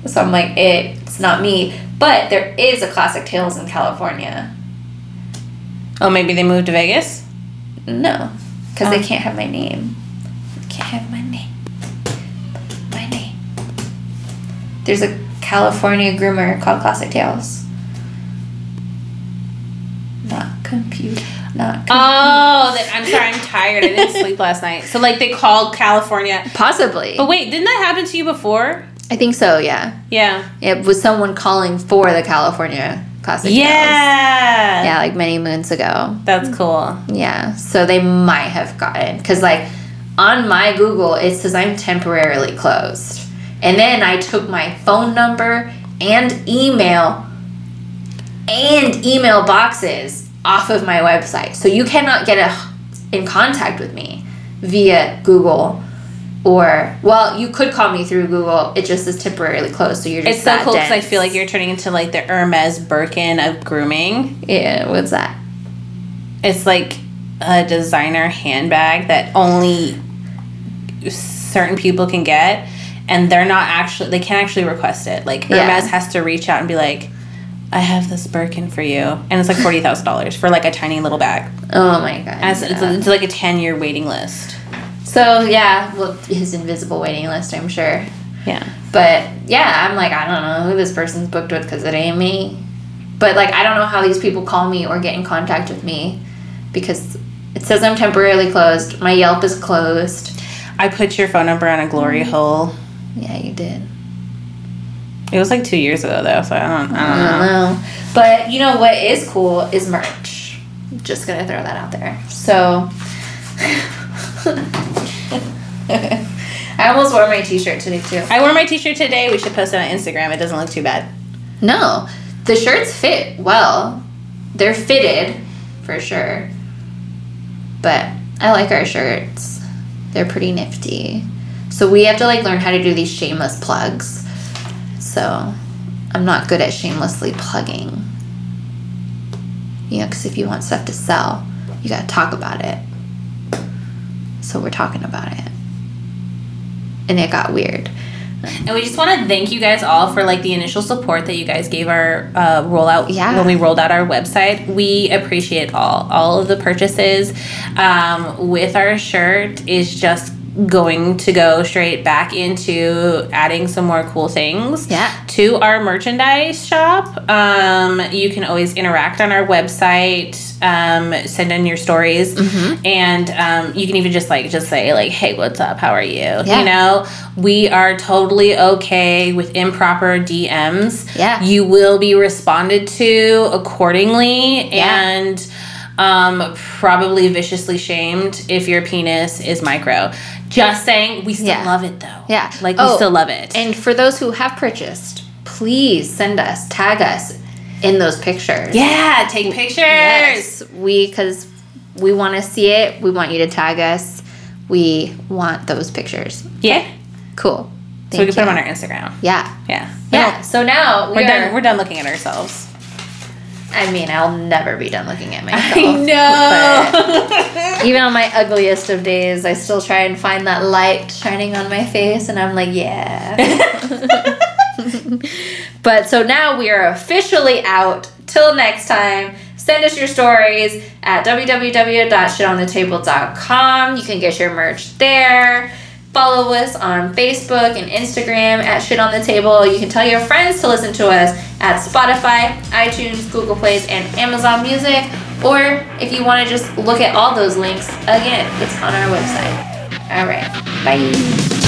So I'm like, it's not me. But there is a Classic Tales in California. Oh, maybe they moved to Vegas. No, because Oh. they can't have my name. They can't have my name. My name. There's a California groomer called Classic Tales. Not compute. Not compute. Oh, that, I'm sorry. I'm tired. I didn't sleep last night. So like they called California. Possibly. But wait, didn't that happen to you before? I think so. Yeah. Yeah. It was someone calling for the California Classic. Yeah. Yeah, like many moons ago. That's cool. Yeah, so they might have gotten because like on my Google it says I'm temporarily closed, and then I took my phone number and email and email boxes off of my website, so you cannot get a, in contact with me via Google. Or well, you could call me through Google. It just is temporarily closed, so you're just It's so cool because I feel like you're turning into like the Hermes Birkin of grooming. yeah. What's that? It's like a designer handbag that only certain people can get, and they're not actually they can't actually request it. Like Yeah. Hermes has to reach out and be like, "I have this Birkin for you," and it's like forty thousand dollars for like a tiny little bag. Oh my god! As it's, it's like a ten year waiting list. So yeah, well, his invisible waiting list, I'm sure. Yeah. But yeah, I'm like, I don't know who this person's booked with because it ain't me. But like, I don't know how these people call me or get in contact with me because it says I'm temporarily closed. My Yelp is closed. I put your phone number on a glory Mm-hmm. hole. Yeah, you did. It was like two years ago though, so I don't, I I don't don't know. know. But you know what is cool is merch. Just gonna throw that out there. So. I almost wore my t-shirt today too. I wore my T-shirt today. We should post it on Instagram. It doesn't look too bad. No, the shirts fit well. They're fitted for sure. But I like our shirts. They're pretty nifty. So we have to like learn how to do these shameless plugs. So I'm not good at shamelessly plugging. You know, because if you want stuff to sell, you gotta talk about it. So we're talking about it. And it got weird. And we just want to thank you guys all for like the initial support that you guys gave our uh, rollout Yeah. when we rolled out our website. We appreciate all all of the purchases. Um, with our shirt is just going to go straight back into adding some more cool things Yeah. to our merchandise shop. Um, you can always interact on our website, um, send in your stories, Mm-hmm. and um, you can even just like just say like, "Hey, what's up? How are you?" Yeah. You know, we are totally okay with improper DMs. Yeah. you will be responded to accordingly, Yeah. and um, probably viciously shamed if your penis is micro. Just saying, we still Yeah. love it though. Yeah. like we Oh, still love it. And for those who have purchased, please send us, tag us in those pictures. Yeah, take pictures. Yes, we because we want to see it. We want you to tag us. We want those pictures. Yeah. Cool. So we can Thank put them on our Instagram. Yeah. Yeah. Yeah. So now We're we done. We're done looking at ourselves. I mean, I'll never be done looking at myself. I know. Even on my ugliest of days, I still try and find that light shining on my face, and I'm like, yeah. but so now we are officially out. Till next time, send us your stories at www.shitonthetable.com. You can get your merch there. Follow us on Facebook and Instagram at Shit on the Table. You can tell your friends to listen to us at Spotify, iTunes, Google Plays, and Amazon Music. Or if you want to just look at all those links, again, it's on our website. All right. Bye.